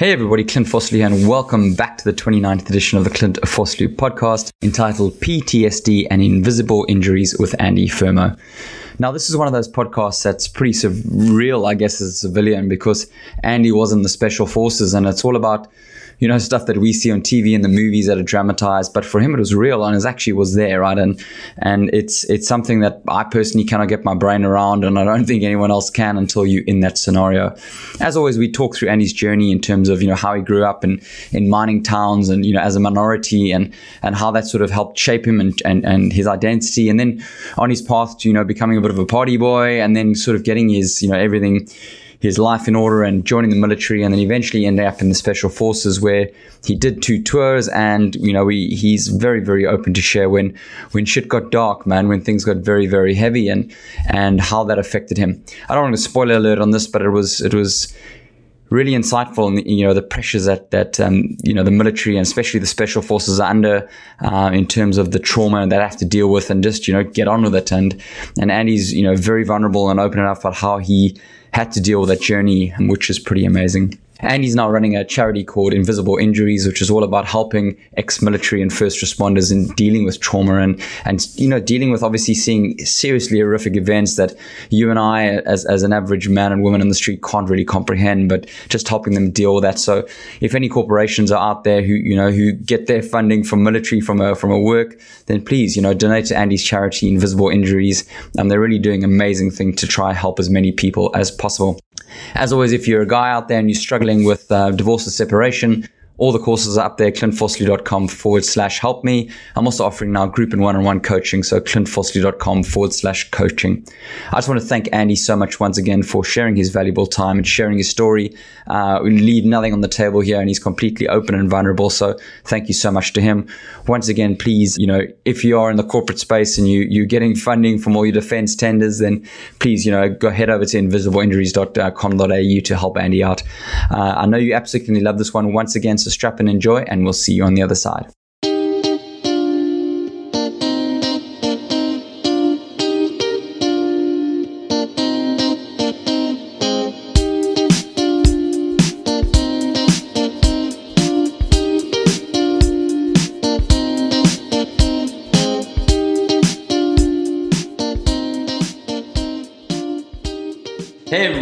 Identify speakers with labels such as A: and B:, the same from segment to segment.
A: Hey everybody, Clint Fossley here, and welcome back to the 29th edition of the Clint Fossley podcast entitled PTSD and Invisible Injuries with Andy Fermo. Now, this is one of those podcasts that's pretty surreal, I guess, as a civilian, because Andy was in the special forces, and it's all about you know, stuff that we see on TV and the movies that are dramatized. But for him, it was real and it actually was there, right? And and it's it's something that I personally cannot get my brain around, and I don't think anyone else can until you in that scenario. As always, we talk through Andy's journey in terms of you know how he grew up in in mining towns and you know as a minority and and how that sort of helped shape him and and, and his identity, and then on his path to you know becoming a bit of a party boy, and then sort of getting his you know everything his life in order and joining the military, and then eventually ended up in the special forces where he did two tours. And you know, he, he's very, very open to share when when shit got dark, man, when things got very, very heavy, and and how that affected him. I don't want to spoiler alert on this, but it was it was really insightful and you know the pressures that that um, you know the military and especially the special forces are under uh, in terms of the trauma that they have to deal with and just you know get on with it and and Andy's you know very vulnerable and open enough about how he had to deal with that journey, which is pretty amazing. And he's now running a charity called Invisible Injuries, which is all about helping ex-military and first responders in dealing with trauma and, and you know, dealing with obviously seeing seriously horrific events that you and I, as, as an average man and woman on the street, can't really comprehend, but just helping them deal with that. So if any corporations are out there who, you know, who get their funding from military from a, from a work, then please, you know, donate to Andy's charity, Invisible Injuries. Um, they're really doing amazing thing to try help as many people as possible. As always, if you're a guy out there and you're struggling with uh, divorce or separation, all the courses are up there, clintfossley.com forward slash help me. I'm also offering now group and one on one coaching, so clintfossley.com forward slash coaching. I just want to thank Andy so much once again for sharing his valuable time and sharing his story. Uh, we leave nothing on the table here, and he's completely open and vulnerable. So thank you so much to him. Once again, please, you know, if you are in the corporate space and you, you're getting funding from all your defense tenders, then please, you know, go head over to invisibleinjuries.com.au to help Andy out. Uh, I know you absolutely love this one. Once again, so strap and enjoy, and we'll see you on the other side.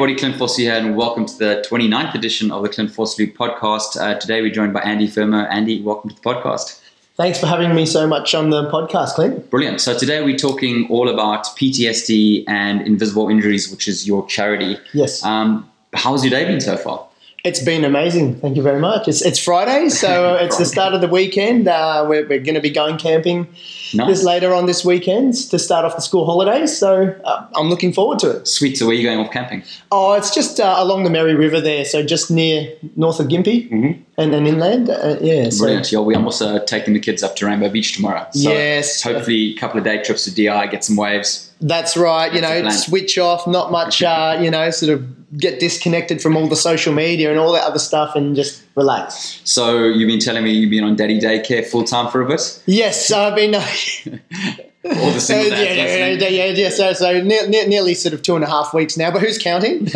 A: Everybody, Clint Fossley here, and welcome to the 29th edition of the Clint Fossley podcast. Uh, today we're joined by Andy Fermo. Andy, welcome to the podcast.
B: Thanks for having me so much on the podcast, Clint.
A: Brilliant. So today we're talking all about PTSD and invisible injuries, which is your charity.
B: Yes.
A: Um, how's your day been so far?
B: It's been amazing. Thank you very much. It's, it's Friday, so it's the start of the weekend. Uh, we're, we're going to be going camping
A: Nice.
B: this later on this weekend to start off the school holidays. So uh, I'm looking forward to it.
A: Sweet. So where are you going off camping?
B: Oh, it's just uh, along the Mary River there, so just near north of Gympie
A: Mhm.
B: and, and inland. Uh, yeah. So,
A: Brilliant. Yeah, I'm also taking the kids up to Rainbow Beach tomorrow. So
B: Yes.
A: Hopefully, a couple of day trips to DI, get some waves.
B: That's right. You
A: That's the
B: know, switch off, not much, uh, you know, sort of get disconnected from all the social media and all that other stuff and just relax.
A: So you've been telling me you've been on daddy daycare full time for a bit?
B: Yes, I've been. Uh,
A: All the single
B: yeah,
A: dads
B: yeah, yeah, yeah, yeah, So, so ne- ne- nearly sort of two and a half weeks now, but who's counting?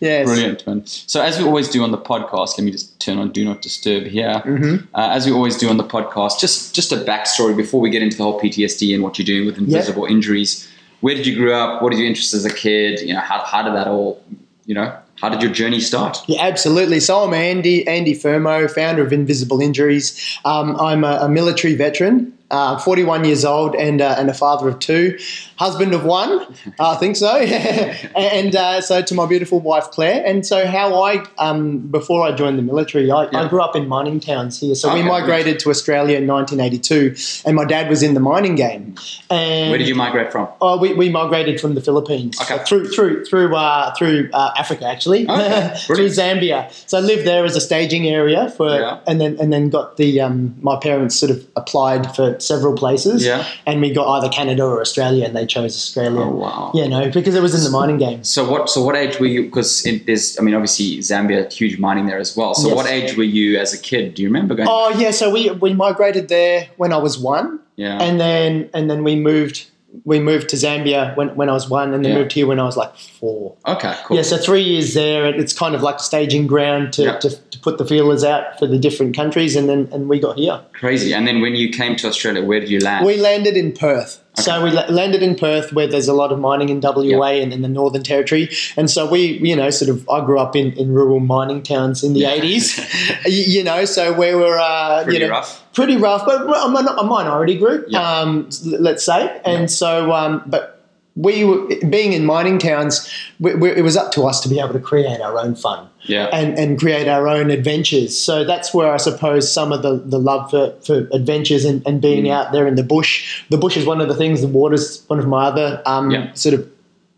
B: yes.
A: Brilliant, man. So, as we always do on the podcast, let me just turn on Do Not Disturb here.
B: Mhm.
A: Uh, as we always do on the podcast, just just a backstory before we get into the whole PTSD and what you're doing with invisible injuries. Where did you grow up? What did your interests as a kid? You know, how, how did that all, you know, how did your journey start?
B: Yeah, absolutely. So I'm Andy, Andy Fermo, founder of Invisible Injuries. Um, I'm a, a military veteran, uh, 41 years old, and uh, and a father of two, husband of one, I think so. and uh, so to my beautiful wife Claire. And so how I, um, before I joined the military, I,
A: Yeah.
B: I grew up in mining towns here. So
A: Okay,
B: we migrated to Australia in 1982, and my dad was in the mining game. And
A: Where did you migrate from?
B: Oh, we, we migrated from the Philippines
A: Okay.
B: So through through through uh, through uh, Africa actually
A: Okay,
B: through. Zambia. So I lived there as a staging area for,
A: Yeah.
B: and then and then got the um, my parents sort of applied for several places,
A: Yeah.
B: and we got either Canada or Australia, and they chose Australia.
A: Oh, wow.
B: You know, because it was in the mining game.
A: So what? So what age were you? Because there's, I mean, obviously Zambia, huge mining there as well. So
B: Yes.
A: what age were you as a kid? Do you remember going?
B: Oh yeah, so we we migrated there when I was one,
A: yeah.
B: and then and then we moved we moved to Zambia when, when I was one, and then
A: Yeah.
B: moved here when I was like four.
A: Okay, cool.
B: Yeah, so three years there. and It's kind of like a staging ground to, to, to put the feelers out for the different countries, and then and we got here.
A: Crazy. And then when you came to Australia, where did you land?
B: We landed in Perth. So we landed in Perth, where there's a lot of mining in WA and in the Northern Territory, and so we, you know, sort of. I grew up in, in rural mining towns in the
A: Yeah.
B: '80s, you, know, so we were, uh,
A: Pretty
B: you know,
A: rough.
B: pretty rough, but a, min- a minority group,
A: Yeah.
B: um, let's say, and so, um, but. We were, being in mining towns, we, we, it was up to us to be able to create our own fun
A: Yeah.
B: and, and create our own adventures. So that's where I suppose some of the, the love for, for adventures and, and being
A: Mm.
B: out there in the bush. The bush is one of the things, the water's one of my other um,
A: Yeah.
B: sort of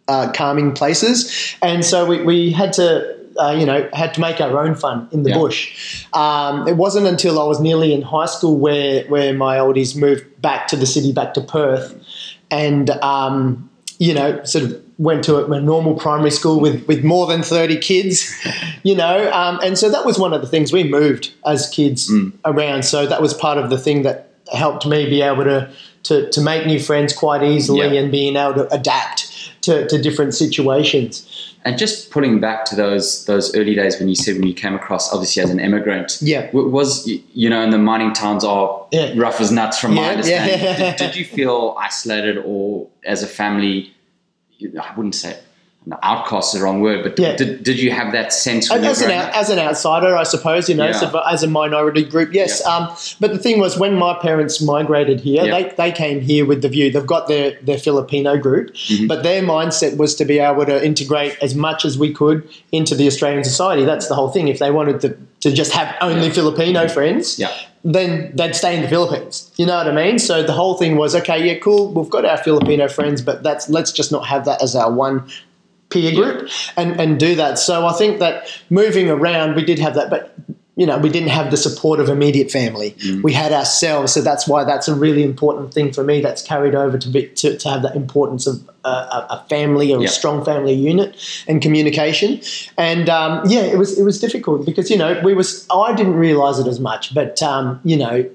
B: uh, calming places. And so we, we had to, uh, you know, had to make our own fun in the
A: Yeah.
B: bush. Um, it wasn't until I was nearly in high school where, where my oldies moved back to the city, back to Perth. And, um, you know, sort of went to a, a normal primary school with, with more than 30 kids, you know. Um, and so that was one of the things we moved as kids around. So that was part of the thing that helped me be able to, to, to make new friends quite easily
A: Yeah.
B: and being able to adapt to, to different situations.
A: And just pulling back to those those early days when you said when you came across, obviously as an immigrant,
B: Yeah.
A: was you know, in the mining towns are oh,
B: Yeah.
A: rough as nuts from my
B: Yeah,
A: understanding.
B: yeah.
A: Did, did you feel isolated or as a family? I wouldn't say outcast is the wrong word, but
B: Yeah.
A: did, did you have that sense
B: As an, out, as an outsider, I suppose, you know,
A: Yeah.
B: so as a minority group, yes. Um, but the thing was, when my parents migrated here,
A: Yeah.
B: they, they came here with the view they've got their, their Filipino group,
A: Mm-hmm.
B: but their mindset was to be able to integrate as much as we could into the Australian society. That's the whole thing. If they wanted to, to just have only
A: Yeah.
B: Filipino friends,
A: Yeah.
B: then they'd stay in the Philippines. You know what I mean? So the whole thing was okay, yeah, cool. We've got our Filipino friends, but that's let's just not have that as our one peer group and and do that. So I think that moving around, we did have that, but you know, we didn't have the support of immediate family. We had ourselves, so that's why that's a really important thing for me. That's carried over to be to, to have that importance of a, a family or a strong family unit and communication. And um, yeah, it was it was difficult because you know we was I didn't realize it as much, but um, you know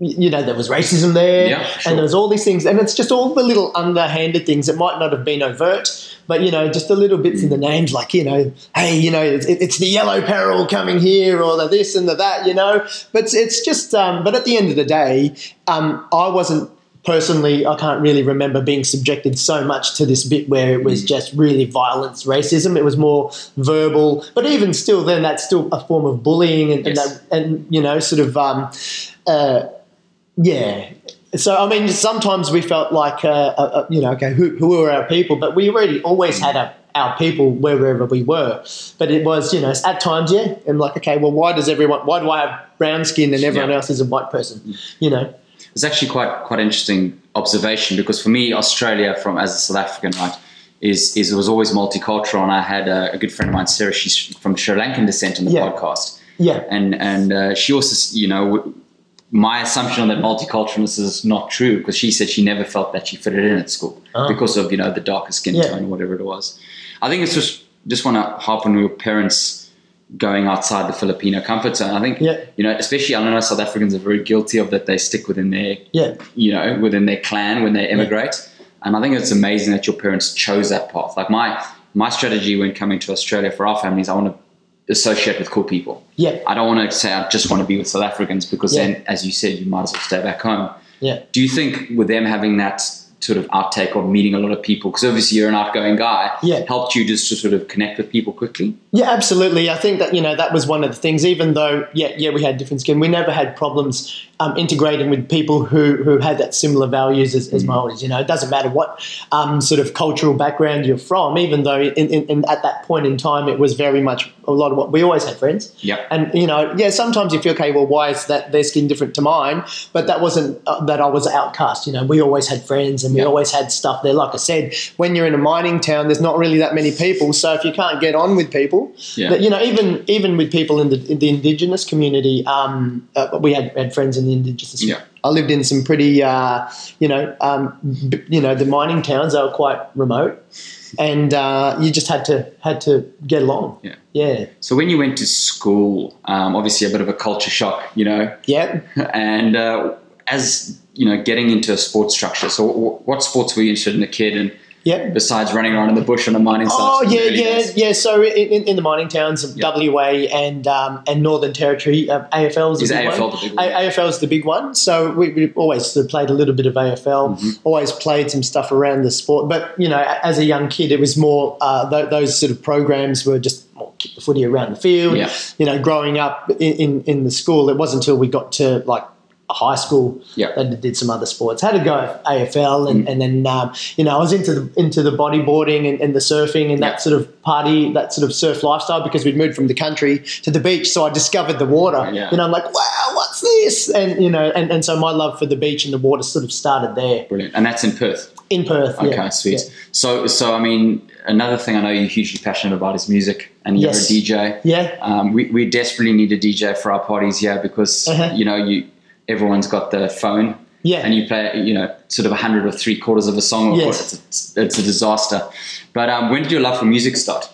B: you know, there was racism there,
A: Yeah, sure.
B: and there was all these things, and it's just all the little underhanded things that might not have been overt, but you know, just the little bits in the names, like you know, hey, you know, it's, it's the yellow peril coming here, or the this and the that, you know. But it's, it's just, um, but at the end of the day, um, I wasn't personally, I can't really remember being subjected so much to this bit where it was just really violence, racism. It was more verbal, but even still, then that's still a form of bullying, and,
A: Yes.
B: and, that, and you know, sort of. Um, uh, yeah. So I mean, sometimes we felt like, uh, uh, uh, you know, okay, who, who are our people? But we already always had our, our people wherever we were. But it was, you know, at times, yeah, and like, okay, well, why does everyone? Why do I have brown skin and everyone
A: Yeah.
B: else is a white person? You know,
A: It's actually quite quite interesting observation because for me, Australia, from as a South African, right, is is was always multicultural, and I had a, a good friend of mine, Sarah. She's from Sri Lankan descent on the
B: Yeah.
A: podcast,
B: yeah,
A: and and uh, she also, you know. w- My assumption on that multiculturalness is not true because she said she never felt that she fitted in at school
B: Oh.
A: because of you know the darker skin
B: Yeah.
A: tone or whatever it was. I think it's just just want to harp on your parents going outside the Filipino comfort zone. I think
B: Yeah.
A: you know, especially I don't know South Africans are very guilty of that. They stick within their
B: yeah,
A: you know, within their clan when they immigrate. And I think it's amazing that your parents chose that path. Like my my strategy when coming to Australia for our families, I want to associate with cool people.
B: yeah,
A: I don't want to say I just want to be with South Africans because
B: Yeah.
A: then, as you said, you might as well stay back home.
B: yeah.
A: Do you think with them having that sort of outtake of meeting a lot of people, because obviously you're an outgoing guy,
B: Yeah.
A: helped you just to sort of connect with people quickly?
B: Yeah, absolutely. I think that you know that was one of the things. Even though, yeah, yeah, we had different skin, we never had problems um, integrating with people who who had that similar values as, as my oldies. You know, it doesn't matter what um, sort of cultural background you're from. Even though, in, in, in, at that point in time, it was very much a lot of what we always had friends.
A: Yep.
B: And you know, yeah, sometimes you feel okay. Well, why is that their skin different to mine? But that wasn't uh, that I was outcast. You know, we always had friends and we
A: Yeah.
B: always had stuff there. Like I said, when you're in a mining town, there's not really that many people. So if you can't get on with people,
A: Yeah.
B: that, you know, even even with people in the in the indigenous community, um, uh, we had, had friends in the indigenous.
A: Yeah.
B: I lived in some pretty, uh, you know, um, b- you know, the mining towns. They were quite remote, and uh, you just had to had to get along.
A: Yeah.
B: Yeah.
A: So when you went to school, um, obviously a bit of a culture shock, you know,
B: Yeah.
A: and uh, as you know, getting into a sports structure. So, w- what sports were you interested in a kid, and
B: Yep.
A: besides running around in the bush on a mining site?
B: Oh yeah, yeah,
A: days?
B: yeah. So in, in the mining towns of
A: Yeah.
B: WA and um, and Northern Territory, uh, AFL is the big
A: AFL
B: one.
A: the big one?
B: A- AFL is the big one. So we, we always sort of played a little bit of AFL.
A: Mm-hmm.
B: Always played some stuff around the sport. But you know, as a young kid, it was more uh, th- those sort of programs were just more kick the footy around the field.
A: Yeah.
B: You know, growing up in, in in the school, it wasn't until we got to like high school
A: Yeah. Mm.
B: that did some other sports. Had to go AFL, and, and then um, you know I was into the into the bodyboarding and, and the surfing and that sort of party, that sort of surf lifestyle because we'd moved from the country to the beach. So I discovered the water.
A: Yeah.
B: You know, I'm like, wow, what's this? And you know, and, and so my love for the beach and the water sort of started there
A: Brilliant. And that's in Perth.
B: in Perth.
A: Okay,
B: yeah.
A: sweet.
B: Yeah.
A: So, so I mean, another thing I know you're hugely passionate about is music, and you're
B: Yes.
A: a DJ.
B: Yeah.
A: Um, we, we desperately need a DJ for our parties here because
B: Uh-huh.
A: you know you everyone's got the phone.
B: Yeah.
A: And you play, you know, sort of a hundred or three quarters of a song. Of
B: Yes.
A: course, it's, a, it's a disaster. But um, when did your love for music start?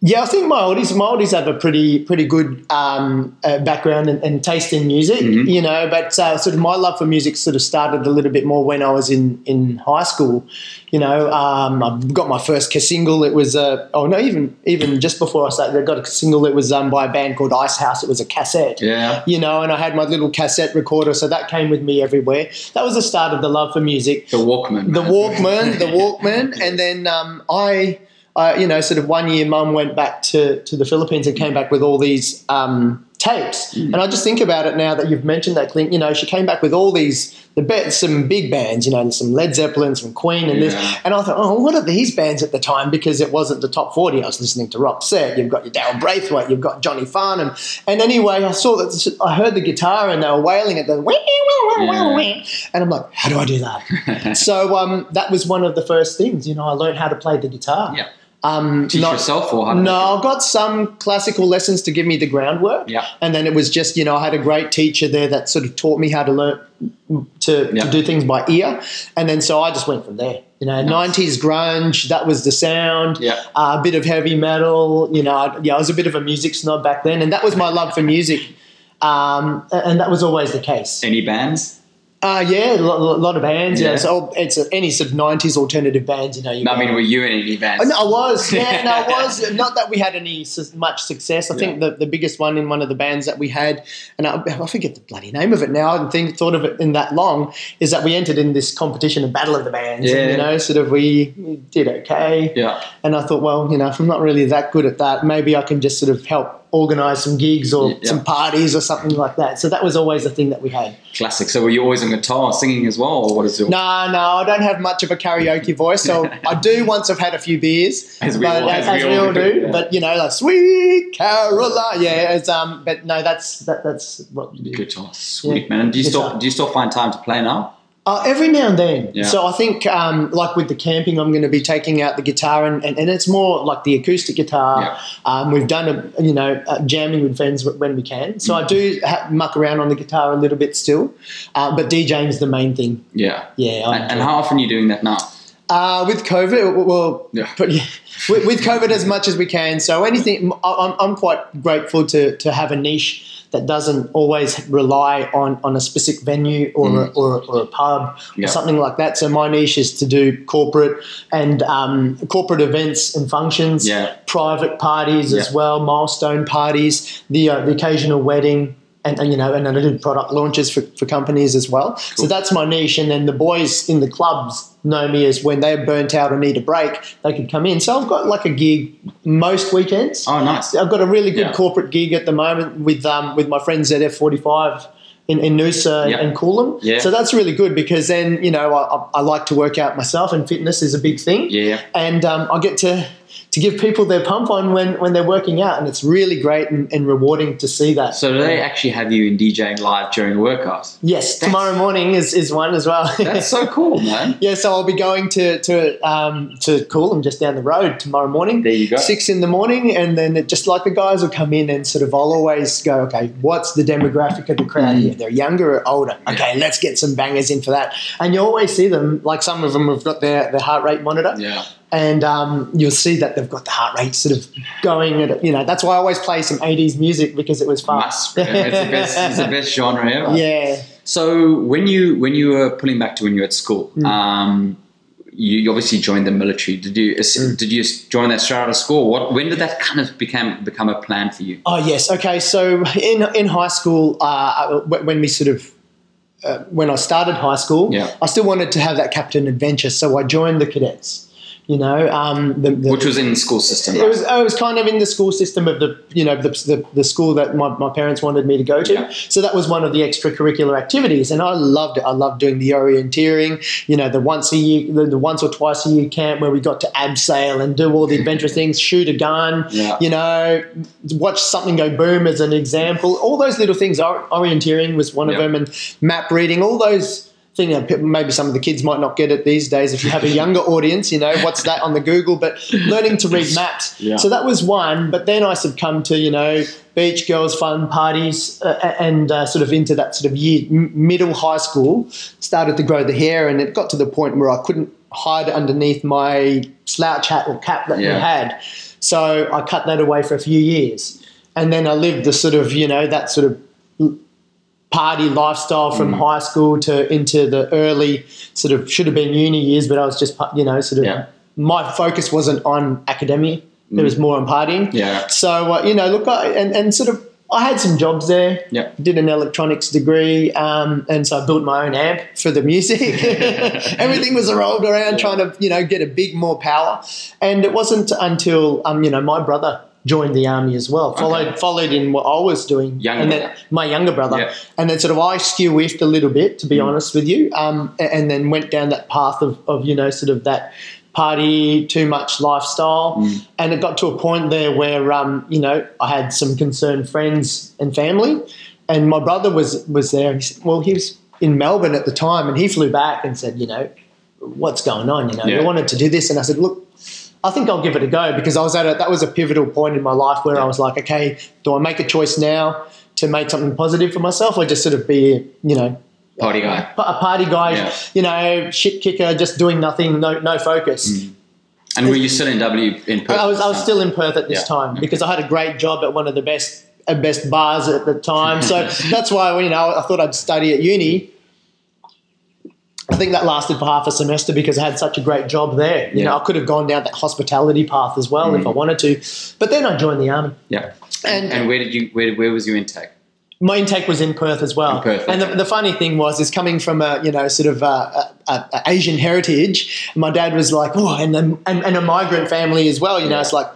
B: Yeah, I think my oldies, my oldies have a pretty pretty good um, uh, background and, and taste in music,
A: Mm-hmm.
B: you know. But uh, sort of my love for music sort of started a little bit more when I was in, in high school. You know, um, I got my first single. It was uh, oh no, even even just before I started, I got a single. It was um, by a band called Icehouse. It was a cassette.
A: Yeah.
B: You know, and I had my little cassette recorder, so that came with me everywhere. That was the start of the love for music
A: The Walkman.
B: the
A: man.
B: Walkman, the Walkman, and then um, I, uh, you know, sort of one year, Mum went back to to the Philippines and came back with all these um, tapes,
A: Mm.
B: and I just think about it now that you've mentioned that, Clint. You know, she came back with all these the be- some big bands, you know, some Led Zeppelin, some Queen, and this, and I thought, oh, what are these bands at the time? Because it wasn't the top forty. I was listening to Rock Set. You've got your Daryl Braithwaite, you've got Johnny Farnham, and anyway, I saw that I heard the guitar and they were wailing at the.
A: Yeah.
B: And I'm like, how do I do that? so um, that was one of the first things. You know, I learned how to play the guitar.
A: Yeah.
B: Um,
A: Teach
B: not-
A: yourself or
B: no, I got some classical lessons to give me the groundwork.
A: Yeah.
B: And then it was just, you know, I had a great teacher there that sort of taught me how to learn to,
A: Yeah.
B: to do things by ear. And then so I just went from there. You know,
A: Nice.
B: 90s grunge, that was the sound.
A: Yeah.
B: Uh, a bit of heavy metal. You know, I, yeah, I was a bit of a music snob back then. And that was my love for music. Um, and that was always the case.
A: Any bands?
B: Uh, yeah, a lot, of bands. Yeah,
A: Yeah.
B: so it's any sort of nineties alternative bands. You know, you
A: No, I mean, were you in any bands?
B: Oh, no, I was. Yeah, no, I was. Not that we had any much success. I think the, the biggest one in one of the bands that we had, and I, I forget the bloody name of it now. I hadn't think, thought of it in that long. Is that we entered in this competition, a battle of the bands. And,
A: Yeah.
B: you know, sort of we, we did okay.
A: Yeah.
B: And I thought, well, you know, if I'm not really that good at that, maybe I can just sort of help organise some gigs or
A: Yeah.
B: some parties or something like that. So that was always the thing that we had.
A: Classic. So were you always on guitar singing as well, or what is your?
B: No, no, I don't have much of a karaoke voice. So I do once I've had a few beers,
A: As we
B: but,
A: all-
B: as,
A: as we
B: we
A: all do,
B: do.
A: yeah.
B: But you know, like sweet Caroline, yeah. It's, um, but no, that's that, that's what.
A: Guitar, sweet
B: Yeah.
A: man. And do you
B: Guitar.
A: still do you still find time to play now?
B: Uh, every now and then.
A: Yeah.
B: So I think, um, like with the camping, I'm going to be taking out the guitar, and, and, and it's more like the acoustic guitar.
A: Yeah.
B: Um, we've done a you know uh, jamming with friends when we can. So I do ha- muck around on the guitar a little bit still, uh, but DJing's the main thing.
A: Yeah.
B: Yeah, I
A: And, and how often are you doing that now?
B: Uh, with COVID, well,
A: Yeah.
B: yeah, with, with COVID as much as we can. So anything, I'm, I'm quite grateful to, to have a niche that doesn't always rely on, on a specific venue or, a, or, or a pub
A: Yeah.
B: or something like that. So my niche is to do corporate and um, corporate events and functions,
A: Yeah.
B: private parties as well, milestone parties, the uh, the occasional wedding. And, and, you know, and I do product launches for, for companies as well. So that's my niche. And then the boys in the clubs know me as when they're burnt out or need a break, they could come in. So I've got like a gig most weekends.
A: Oh, nice.
B: I've got a really good
A: Yeah.
B: corporate gig at the moment with um, with my friends at F45 in, in Noosa
A: Yeah.
B: and Coolum.
A: Yeah.
B: So that's really good because then, you know, I, I- I like to work out myself and fitness is a big thing.
A: Yeah.
B: And um, I get to to give people their pump on when, when they're working out and it's really great and, and rewarding to see that.
A: So do they actually have you in DJing live during workouts?
B: yes, tomorrow morning is, is one as well.
A: That's so cool, man.
B: Yeah, so I'll be going to to um, to Coolum just down the road tomorrow morning.
A: There you go.
B: Six in the morning, and then it, just like the guys will come in and sort of I'll always go, okay, what's the demographic of the crowd here? They're younger or older? Okay, let's get some bangers in for that. And you always see them, like some of them have got their, their heart rate monitor,
A: Yeah.
B: And um, you'll see that they've got the heart rate sort of going at you know. That's why I always play some '80s music because it was
A: fast. It's the best. It's the best genre ever.
B: yeah.
A: So when you when you were pulling back to when you were at school,
B: Mm.
A: um, you, you obviously joined the military. Did you
B: Mm.
A: did you join that straight out of school? What when did that kind of become become a plan for you?
B: Oh yes, okay. So in in high school, uh, when when we sort of uh, when I started high school,
A: Yeah.
B: I still wanted to have that captain adventure, so I joined the cadets. You know, um, the, the,
A: Which was in the school system,
B: it
A: right?
B: was I was kind of in the school system of the you know the, the, the school that my, my parents wanted me to go to.
A: Yeah.
B: So that was one of the extracurricular activities, and I loved it. I loved doing the orienteering. You know, the once a year, the, the once or twice a year camp where we got to abseil and do all the adventurous things, shoot a gun.
A: Yeah.
B: You know, watch something go boom as an example. All those little things. Orienteering was one
A: Yeah.
B: of them, and map reading. All those. Thing, uh, maybe some of the kids might not get it these days. If you have a younger audience, you know what's that on the Google. But learning to read maps.
A: Yeah.
B: So that was one. But then I succumbed to you know beach girls, fun parties, uh, and uh, sort of into that sort of year middle high school. Started to grow the hair, and it got to the point where I couldn't hide underneath my slouch hat or cap that
A: Yeah.
B: we had. So I cut that away for a few years, and then I lived the sort of you know that sort of party lifestyle from
A: Mm.
B: high school to into the early sort of should have been uni years, but I was just you know sort of
A: Yeah.
B: my focus wasn't on academia; it was more on partying.
A: Yeah.
B: So uh, you know, look, I, and and sort of I had some jobs there.
A: Yeah.
B: Did an electronics degree, um, and so I built my own amp for the music. Everything was rolled around trying to you know get a big more power, and it wasn't until um, you know my brother joined the army as well. Followed followed in what I was doing,
A: Younger
B: and then my younger brother,
A: Yeah.
B: and then sort of I skew whiffed a little bit, to be honest with you, um, and then went down that path of, of you know sort of that party too much lifestyle, and it got to a point there where um, you know I had some concerned friends and family, and my brother was was there, he said, well, he was in Melbourne at the time, and he flew back and said, you know, what's going on? You know,
A: Yeah.
B: you wanted to do this, and I said, look. I think I'll give it a go because I was at a, that was a pivotal point in my life where I was like, okay, do I make a choice now to make something positive for myself, or just sort of be, you know,
A: Party guy.
B: a party guy,
A: Yeah.
B: you know, shit kicker, just doing nothing, no no focus. Mm.
A: And were you still in W in Perth?
B: I was I was still in Perth at this
A: Yeah.
B: time mm. because I had a great job at one of the best best bars at the time. So that's why you know I thought I'd study at uni. I think that lasted for half a semester because I had such a great job there. You know,
A: Yeah. Mm.
B: I could have gone down that hospitality path as well if I wanted to. But then I joined the army.
A: Yeah.
B: And-
A: and where did you where where was your intake?
B: My intake was in Perth as well.
A: Perth,
B: and the, the funny thing was, is coming from a you know sort of a, a, a Asian heritage. My dad was like, oh, and, then and and a migrant family as well. You know, it's like.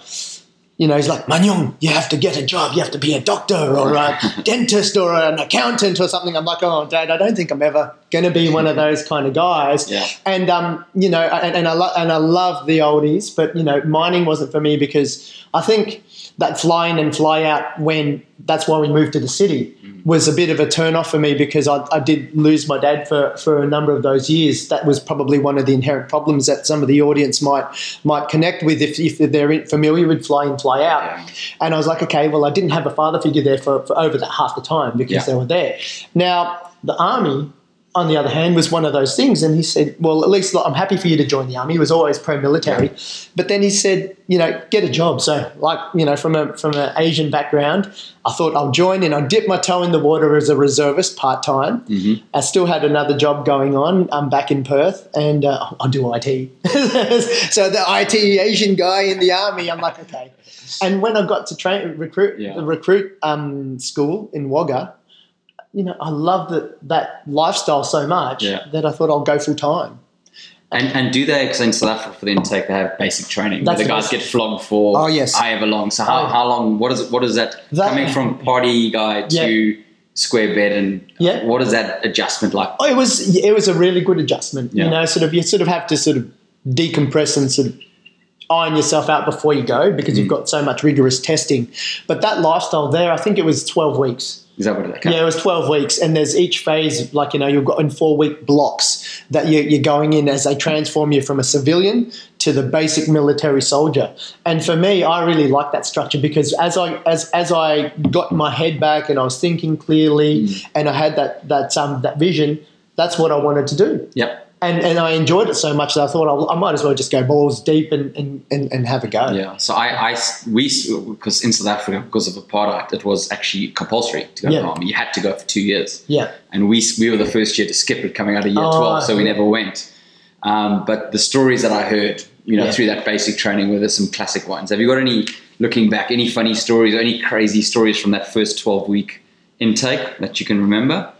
B: You know, he's like, Manyong, you have to get a job. You have to be a doctor or a dentist or an accountant or something. I'm like, oh, Dad, I don't think I'm ever going to be one of those kind of guys.
A: Yeah.
B: And um, you know, and, and I lo- and I love the oldies, but you know, mining wasn't for me because I think that fly in and fly out when that's why we moved to the city was a bit of a turn off for me because I, I did lose my dad for, for a number of those years. That was probably one of the inherent problems that some of the audience might might connect with if, if they're familiar with fly in, fly out.
A: Yeah.
B: And I was like, okay, well, I didn't have a father figure there for, for over that half the time because
A: Yeah.
B: they were there. Now, the army, on the other hand, was one of those things. And he said, well, at least like, I'm happy for you to join the army. He was always pro-military. But then he said, you know, get a job. So, like, you know, from a from an Asian background, I thought I'll join and I'll dip my toe in the water as a reservist part-time. I still had another job going on. I'm back in Perth and uh, I'll do IT. so the IT Asian guy in the army, I'm like, okay. And when I got to train recruit
A: Yeah.
B: recruit um, school in Wagga, you know, I love the, that lifestyle so much
A: Yeah.
B: that I thought I'll go full time.
A: And and do they because in South Africa for the intake they have basic training where
B: That's
A: the guys get flogged for
B: Oh, yes.
A: however long. So how,
B: Oh.
A: how long what is what is that,
B: That-
A: coming from party guy to square bed and
B: Yeah.
A: what is that adjustment like?
B: Oh, it was it was a really good adjustment.
A: Yeah.
B: You know, sort of you sort of have to sort of decompress and sort of iron yourself out before you go because
A: Mm.
B: you've got so much rigorous testing. But that lifestyle there, I think it was twelve weeks.
A: Is that what it is?
B: Yeah, it was 12 weeks, and there's each phase, like, you know, you've got in four week blocks that you, you're going in as they transform you from a civilian to the basic military soldier. And for me, I really like that structure because as I as as I got my head back and I was thinking clearly, and I had that that um that vision, that's what I wanted to do.
A: Yep.
B: And and I enjoyed it so much that I thought I, I might as well just go balls deep and and, and, and have a go.
A: Yeah. So I, I we because in South Africa because of apartheid, it was actually compulsory to go
B: Yeah.
A: to the army. You had to go for two years,
B: Yeah.
A: and we we were the first year to skip it coming out of year
B: Oh,
A: twelve, so we never went. Um, but the stories that I heard, you know,
B: Yeah.
A: through that basic training, were there's some classic ones. Have you got any looking back, any funny stories or any crazy stories from that first twelve week intake that you can remember?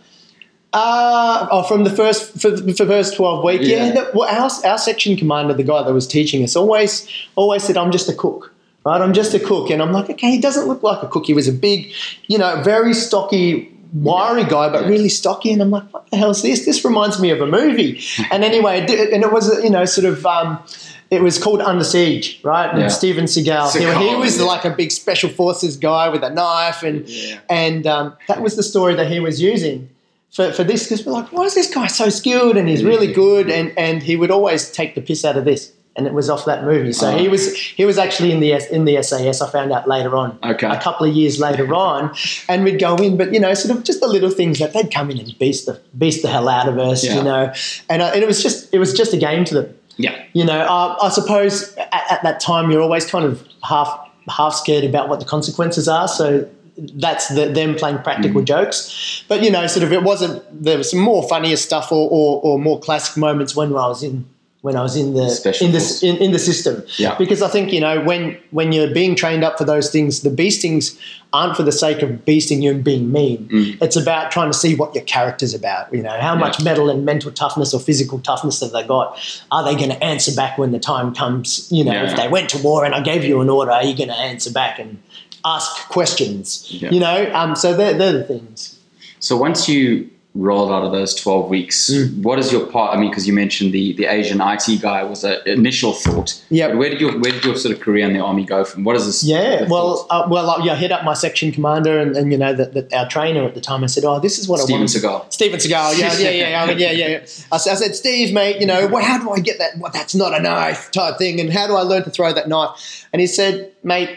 B: Uh, oh, from the first for the for the first twelve week, yeah.
A: Yeah.
B: well, our our section commander, the guy that was teaching us, always always said, "I'm just a cook." Right, I'm just a cook, and I'm like, okay, he doesn't look like a cook. He was a big, you know, very stocky, wiry guy, but really stocky. And I'm like, what the hell is this? This reminds me of a movie. and anyway, and it was, you know, sort of, um, it was called Under Siege, right? And
A: Yeah.
B: Steven Seagal. He, he was like a big special forces guy with a knife, and
A: Yeah.
B: and um, that was the story that he was using for, for this because we're like, why is this guy so skilled and he's really good? And and he would always take the piss out of this, and it was off that movie. So he
A: Oh.
B: was he was actually in the in the SAS. I found out later on,
A: Okay.
B: a couple of years later on, and we'd go in, but you know, sort of just the little things that they'd come in and beast the beast the hell out of us,
A: Yeah.
B: you know, and, uh, and it was just it was just a game to them.
A: Yeah.
B: You know, uh, I suppose at, at that time you're always kind of half half scared about what the consequences are. So that's the, them playing practical
A: Mm.
B: jokes. But you know, sort of it wasn't. There was some more funnier stuff or, or, or more classic moments when I was in when I was in the
A: Special
B: in the in, in the system.
A: Yeah.
B: Because I think you know when when you're being trained up for those things, the beastings aren't for the sake of beasting you and being mean.
A: Mm.
B: It's about trying to see what your character's about. You know, how much metal and mental toughness or physical toughness have they got? Are they going to answer back when the time comes? You know,
A: Yeah.
B: if they went to war and I gave you an order, are you going to answer back and ask questions?
A: Yeah.
B: You know, um, so they're, they're the things.
A: So once you rolled out of those 12 weeks,
B: Mm.
A: what is your part? I mean, because you mentioned the, the Asian IT guy was an initial thought. But where did your where did your sort of career in the army go from? What is this?
B: Yeah, well, uh, well, uh, yeah, I hit up my section commander and, and you know that that our trainer at the time. I said, "Oh, this is what
A: Steven
B: I want."
A: Seagal.
B: Steven Seagal, yeah, yeah, yeah, I mean, yeah, yeah. yeah. I, I said, Steve, mate, you know, well, how do I get that? Well, that's not a knife type thing, and how do I learn to throw that knife? And he said, mate,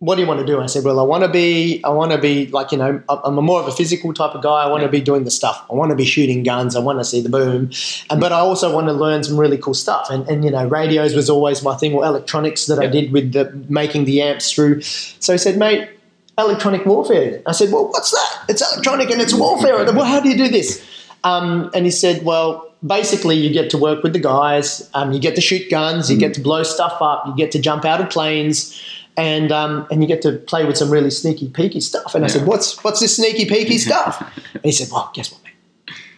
B: what do you want to do? And I said, well, I want to be, I want to be like, you know, I'm a more of a physical type of guy. I want to be doing the stuff. I want to be shooting guns. I want to see the boom, and but I also want to learn some really cool stuff. And, and you know, radios was always my thing, or electronics that I did with the making the amps through. So he said, mate, electronic warfare. I said, well, what's that? It's electronic and it's warfare. Well, how do you do this? Um, and he said, well, basically, you get to work with the guys, um, you get to shoot guns, you get to blow stuff up, you get to jump out of planes. And, um, and you get to play with some really sneaky peeky stuff. And I said, What's what's this sneaky peeky stuff? and he said, Well, guess what, mate?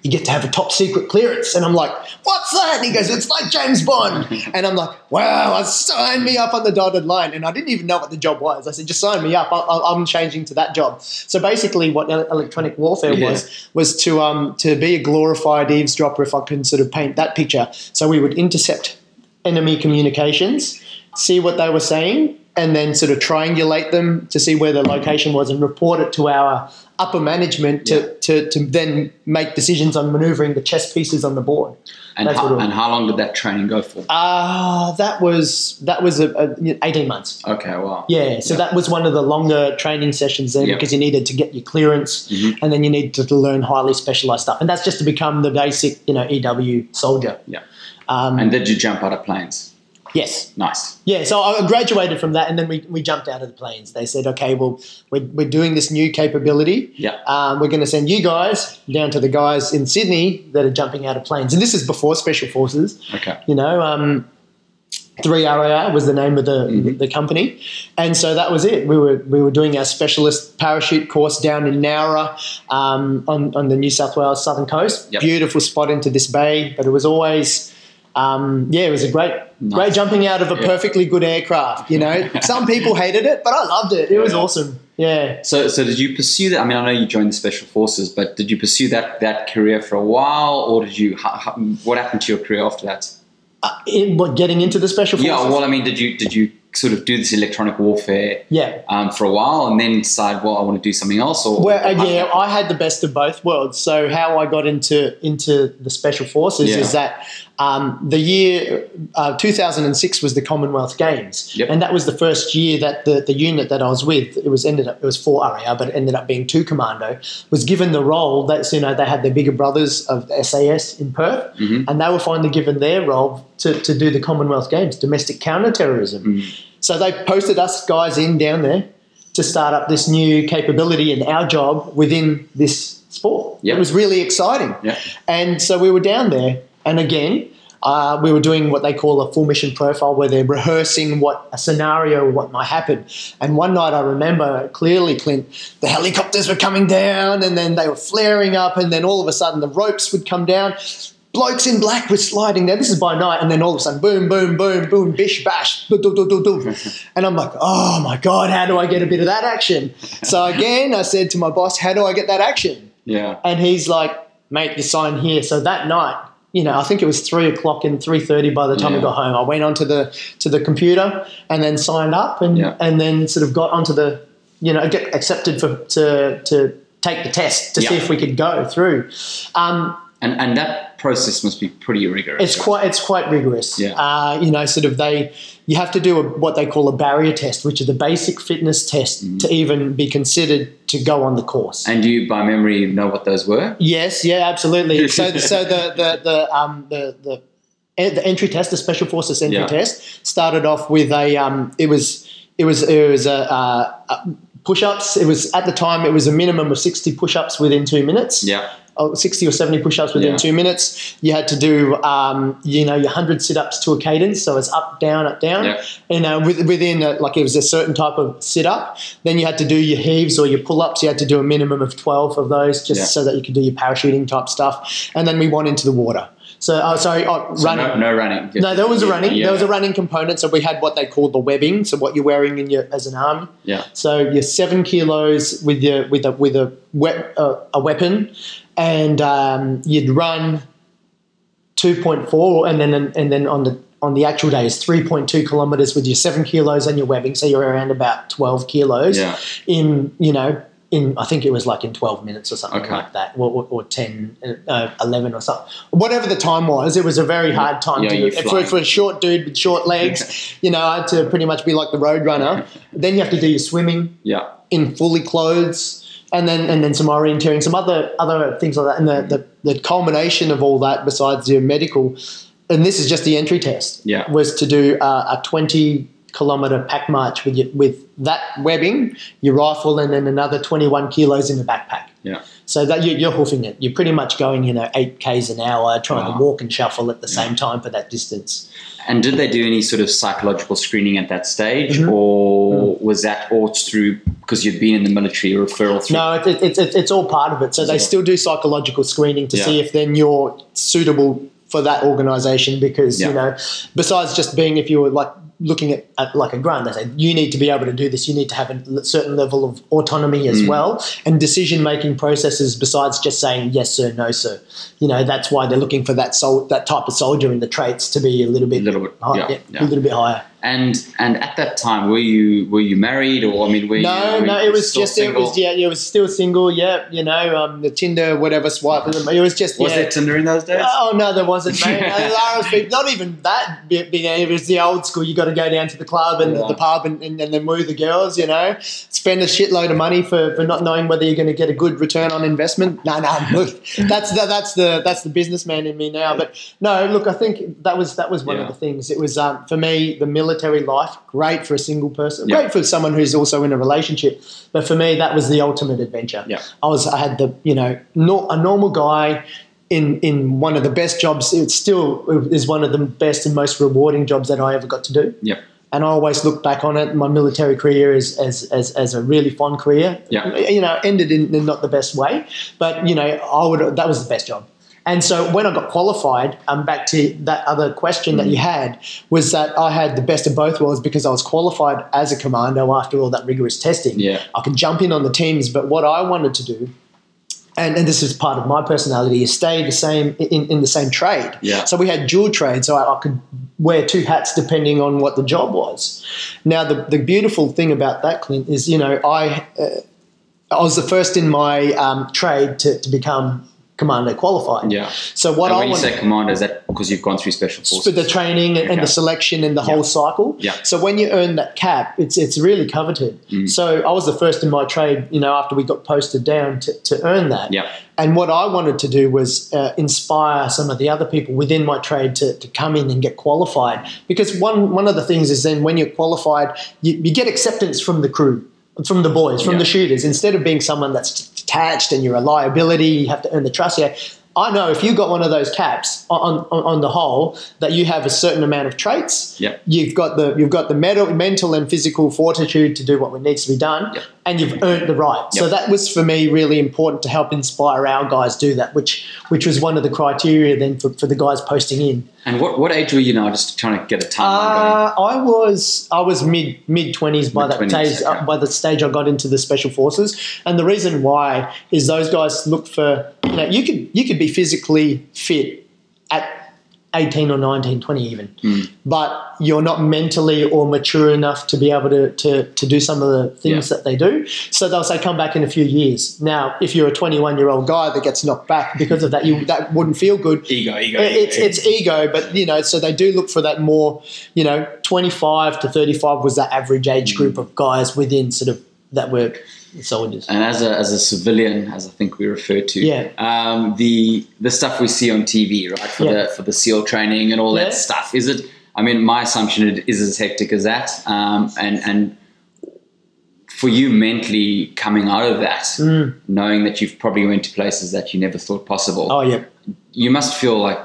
B: You get to have a top secret clearance. And I'm like, What's that? And he goes, It's like James Bond. And I'm like, Wow, I'll sign me up on the dotted line. And I didn't even know what the job was. I said, Just sign me up. I, I'm changing to that job. So basically, what electronic warfare
A: Yeah.
B: was was to um to be a glorified eavesdropper, if I can sort of paint that picture. So we would intercept enemy communications, see what they were saying, and then sort of triangulate them to see where the location was and report it to our upper management to,
A: Yeah.
B: to, to then make decisions on maneuvering the chess pieces on the board.
A: And how, and how long did that training go for?
B: Ah, that was that was a, a, 18 months.
A: Okay, wow.
B: Yeah, so that was one of the longer training sessions
A: Yeah.
B: because you needed to get your clearance
A: Mhm.
B: and then you needed to learn highly specialized stuff. And that's just to become the basic, you know, EW soldier.
A: Yeah.
B: Um,
A: And did you jump out of planes?
B: Yes.
A: Nice.
B: Yeah, so I graduated from that, and then we, we jumped out of the planes. They said, okay, well, we're, we're doing this new capability.
A: Yeah.
B: Um, we're going to send you guys down to the guys in Sydney that are jumping out of planes. And this is before Special Forces.
A: Okay.
B: You know, um, 3RAR was the name of the,
A: Mhm.
B: the company. And so that was it. We were, we were doing our specialist parachute course down in Nowra um, on, on the New South Wales southern coast.
A: Yep.
B: Beautiful spot into this bay, but it was always. Um, yeah, it was a great,
A: Nice.
B: great jumping out of a
A: Yeah.
B: perfectly good aircraft. You know, some people hated it, but I loved it. It was
A: Yeah.
B: awesome. Yeah.
A: So, so did you pursue that? I mean, I know you joined the special forces, but did you pursue that that career for a while, or did you? How, how, what happened to your career after that?
B: Uh, in, what getting into the special forces?
A: Yeah. Well, I mean, did you did you sort of do this electronic warfare
B: Yeah.
A: um, for a while and then decide, well, I want to do something else? Or
B: Well, uh, yeah, I had the best of both worlds. So how I got into into the special forces
A: Yeah.
B: is that um, the year uh, 2006 was the Commonwealth Games,
A: Yep.
B: and that was the first year that the, the unit that I was with it was ended up it was four RAR, but it ended up being two commando was given the role that you know they had their bigger brothers of SAS in Perth,
A: Mhm.
B: and they were finally given their role to, to do the Commonwealth Games, domestic counterterrorism.
A: Mm.
B: So they posted us guys in down there to start up this new capability and our job within this sport.
A: Yep.
B: It was really exciting.
A: Yeah.
B: And so we were down there, and again, uh, we were doing what they call a full mission profile, where they're rehearsing what a scenario, what might happen. And one night, I remember clearly, Clint, the helicopters were coming down, and then they were flaring up, and then all of a sudden, the ropes would come down. Blokes in black were sliding there. This is by night, and then all of a sudden, boom, boom, boom, boom, bish, bash, do, do, do, do, do. and I'm like, oh my god, how do I get a bit of that action? So again, I said to my boss, how do I get that action?
A: Yeah.
B: And he's like, mate, you sign here. So that night, you know, I think it was three o'clock and three thirty by the time
A: Yeah.
B: we got home. I went onto the to the computer and then signed up and
A: Yeah.
B: and then sort of got onto the, you know, get accepted for to to take the test to see if we could go through. Um,
A: And, and that process must be pretty rigorous.
B: it's quite it's quite rigorous.
A: Yeah.
B: Uh, you know, sort of they you have to do a, what they call a barrier test, which is the basic fitness test
A: Mm-hmm.
B: to even be considered to go on the course.
A: And you, by memory, know what those were?
B: Yes, yeah, absolutely. so, so the the the um the the the entry test, the special forces entry
A: Yeah.
B: test, started off with a um. It was it was it was a, uh a push-ups. It was at the time it was a minimum of sixty push-ups within two minutes.
A: Yeah.
B: Oh, 60 or 70 push-ups within
A: Yeah.
B: two minutes. You had to do, um, you know, your 100 sit-ups to a cadence. So it's up, down, up, down.
A: Yeah.
B: And uh, with, within, uh, like, it was a certain type of sit-up. Then you had to do your heaves or your pull-ups. You had to do a minimum of 12 of those just
A: Yeah.
B: so that you could do your parachuting type stuff. And then we went into the water. So, uh, sorry, oh,
A: So
B: running.
A: No, no running.
B: No, there was a running.
A: Yeah.
B: There was a running component. So we had what they called the webbing. So what you're wearing in your as an army.
A: Yeah.
B: So you're seven kilos with your with a with a we- uh, a weapon, and um, you'd run two point four, and then and then on the on the actual day is three point two kilometers with your seven kilos and your webbing. So you're around about twelve kilos
A: Yeah.
B: in you know. In, I think it was like in 12 minutes or something
A: Okay.
B: like that, or, or, or 10, uh, 11 or something. Whatever the time was, it was a very hard time
A: Yeah,
B: to do. For, for a short dude with short legs, you know, I had to pretty much be like the road runner. then you have to do your swimming
A: Yeah.
B: in fully clothes, and then and then some orienteering, some other other things like that. And the, the, the culmination of all that, besides your medical, and this is just the entry test,
A: Yeah.
B: was to do uh, a twenty kilometer pack march with your, with that webbing, your rifle, and then another twenty one kilos in the backpack.
A: Yeah.
B: So that you, you're hoofing it. You're pretty much going, you know, eight k's an hour, trying
A: Wow.
B: to walk and shuffle at the same time for that distance.
A: And did they do any sort of psychological screening at that stage,
B: Mhm.
A: or was that all through because you've been in the military referral through?
B: No, it, it, it, it, it's all part of it. So they
A: Yeah.
B: still do psychological screening to
A: Yeah.
B: see if then you're suitable for that organization because,
A: Yeah.
B: you know, besides just being, if you were like looking at, at like a grunt, they say you need to be able to do this. You need to have a certain level of autonomy as
A: Mm.
B: well and decision making processes besides just saying yes, sir, no, sir. You know, that's why they're looking for that sol- that type of soldier in the traits to be a little
A: a
B: bit,
A: little bit.
B: high-
A: yeah,
B: yeah,
A: yeah.
B: a little bit higher.
A: And and at that time, were you were you married, or I mean, were
B: No,
A: you?
B: no, it was just it was
A: single?
B: yeah, it was still single. Yeah, you know, um, the Tinder whatever swipe. It was just
A: Was
B: yeah.
A: there Tinder in those days?
B: Oh no, there wasn't, mate. Not even that. It was the old school. You got to go down to the club and
A: Yeah.
B: the pub and, and, and then woo the girls. You know, spend a shitload of money for, for not knowing whether you're going to get a good return on investment. No, no, look, that's the, that's the that's the businessman in me now. But no, look, I think that was that was one
A: Yeah.
B: of the things. It was um, for me the military life. Great for a single person.
A: Yeah.
B: Great for someone who's also in a relationship. But for me, that was the ultimate adventure.
A: Yeah.
B: I was I had the you know no, a normal guy in in one of the best jobs. It still is one of the best and most rewarding jobs that I ever got to do.
A: Yep.
B: And I always look back on it. My military career is as as, as a really fun career.
A: Yeah.
B: You know, ended in, in not the best way, but you know, I would that was the best job. And so when I got qualified, um, back to that other question that you had, was that I had the best of both worlds because I was qualified as a commando after all that rigorous testing.
A: Yeah.
B: I could jump in on the teams, but what I wanted to do, and, and this is part of my personality is stay the same in, in the same trade.
A: Yeah.
B: So we had dual trade, so I, I could wear two hats depending on what the job was. Now the the beautiful thing about that, Clint, is you know I uh, I was the first in my um, trade to, to become commando qualified.
A: Yeah.
B: So what
A: and
B: I
A: when you say commando, is that because you've gone through special
B: for
A: forces?
B: the training and,
A: Okay.
B: the selection and the whole cycle.
A: Yeah.
B: So when you earn that cap, it's it's really coveted.
A: Mm.
B: So I was the first in my trade, you know, after we got posted down to, to earn that.
A: Yeah.
B: And what I wanted to do was uh, inspire some of the other people within my trade to, to come in and get qualified. Because one one of the things is then when you're qualified, you, you get acceptance from the crew, from the boys, from
A: Yeah.
B: the shooters. Instead of being someone that's detached and you're a liability, you have to earn the trust. Yeah. I know if you got one of those caps on, on, on the whole that you have a certain amount of traits.
A: Yep.
B: You've got the you've got the mental, mental and physical fortitude to do what needs to be done,
A: Yep.
B: And you've earned the right. So that was for me really important to help inspire our guys do that, which which was one of the criteria then for, for the guys posting in.
A: And what, what age were you now? Just trying to get a timeline going.
B: Uh, I was I was mid mid twenties by that stage.
A: okay.
B: Uh, by the stage I got into the special forces, and the reason why is those guys look for you know you could you could be physically fit. 18 or 19, 20 even.
A: Hmm.
B: But you're not mentally or mature enough to be able to, to, to do some of the things
A: Yeah.
B: that they do. So they'll say, come back in a few years. Now, if you're a 21 year old guy that gets knocked back because of that, you that wouldn't feel good.
A: Ego, ego.
B: It's
A: ego.
B: it's ego, but you know, so they do look for that more. You know, twenty five to thirty five was that average age group of guys within sort of that were soldiers.
A: And as a, as a civilian, as I think we refer to,
B: Yeah.
A: um, the the stuff we see on TV, right, for
B: Yeah.
A: the for the SEAL training and all
B: Yeah.
A: that stuff, is it? I mean, my assumption it is as hectic as that, um, and and for you mentally coming out of that, knowing that you've probably went to places that you never thought possible,
B: Mm. Oh yeah,
A: you must feel like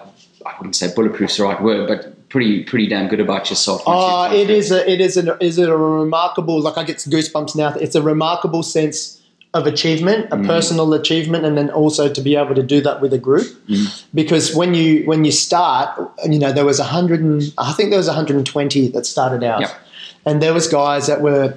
A: I wouldn't say bulletproof's the right word, but pretty pretty damn good about yourself.
B: oh,
A: gone
B: ah,
A: it
B: is a it is a is it a remarkable like I get goosebumps now. It's a remarkable sense of achievement, a mm. personal achievement, and then also to be able to do that with a group. Mm. Because when you when you start, you know there was a hundred and I think there was 120 that started out,
A: Yep.
B: and there was guys that were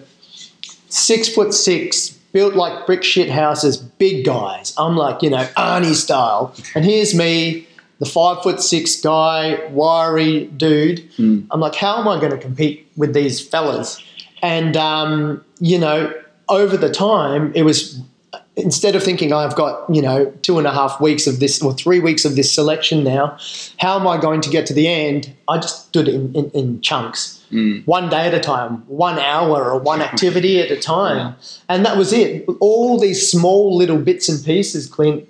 B: six foot six, built like brick shit houses, big guys. I'm like, you know, Arnie style. And here's me, the five foot six guy, wiry dude. I'm like, how am I going to compete with these fellas? And, um, you know, over the time, it was instead of thinking I've got, you know, two and a half weeks of this or three weeks of this selection now, how am I going to get to the end? I just did it in, in, in chunks one day at a time, one hour or one activity at a time. And that was it. All these small little bits and pieces, Clint,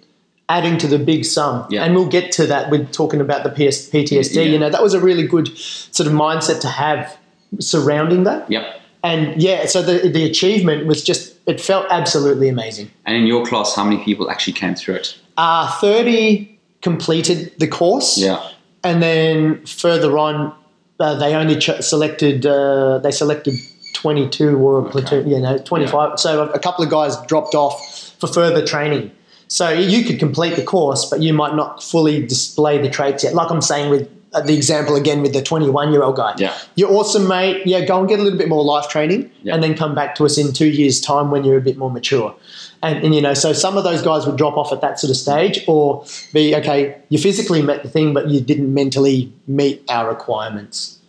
B: adding to the big sum.
A: Yeah.
B: And we'll get to that with talking about the PS, PTSD.
A: Yeah.
B: You know, that was a really good sort of mindset to have surrounding that.
A: Yep.
B: And yeah, so the, the achievement was just, it felt absolutely amazing.
A: And in your class, how many people actually came through it?
B: Uh, 30 completed the course.
A: Yeah.
B: and then further on, uh, they only ch- selected uh, they selected twenty two or a platoon, you know, twenty five. So a couple of guys dropped off for further training. So you could complete the course, but you might not fully display the traits yet. Like I'm saying with uh, the example again with the 21 year old guy.
A: Yeah.
B: You're awesome, mate. Yeah, go and get a little bit more life training
A: Yeah.
B: and then come back to us in two years' time when you're a bit more mature. And, and, you know, so some of those guys would drop off at that sort of stage or be, okay, you physically met the thing, but you didn't mentally meet our requirements.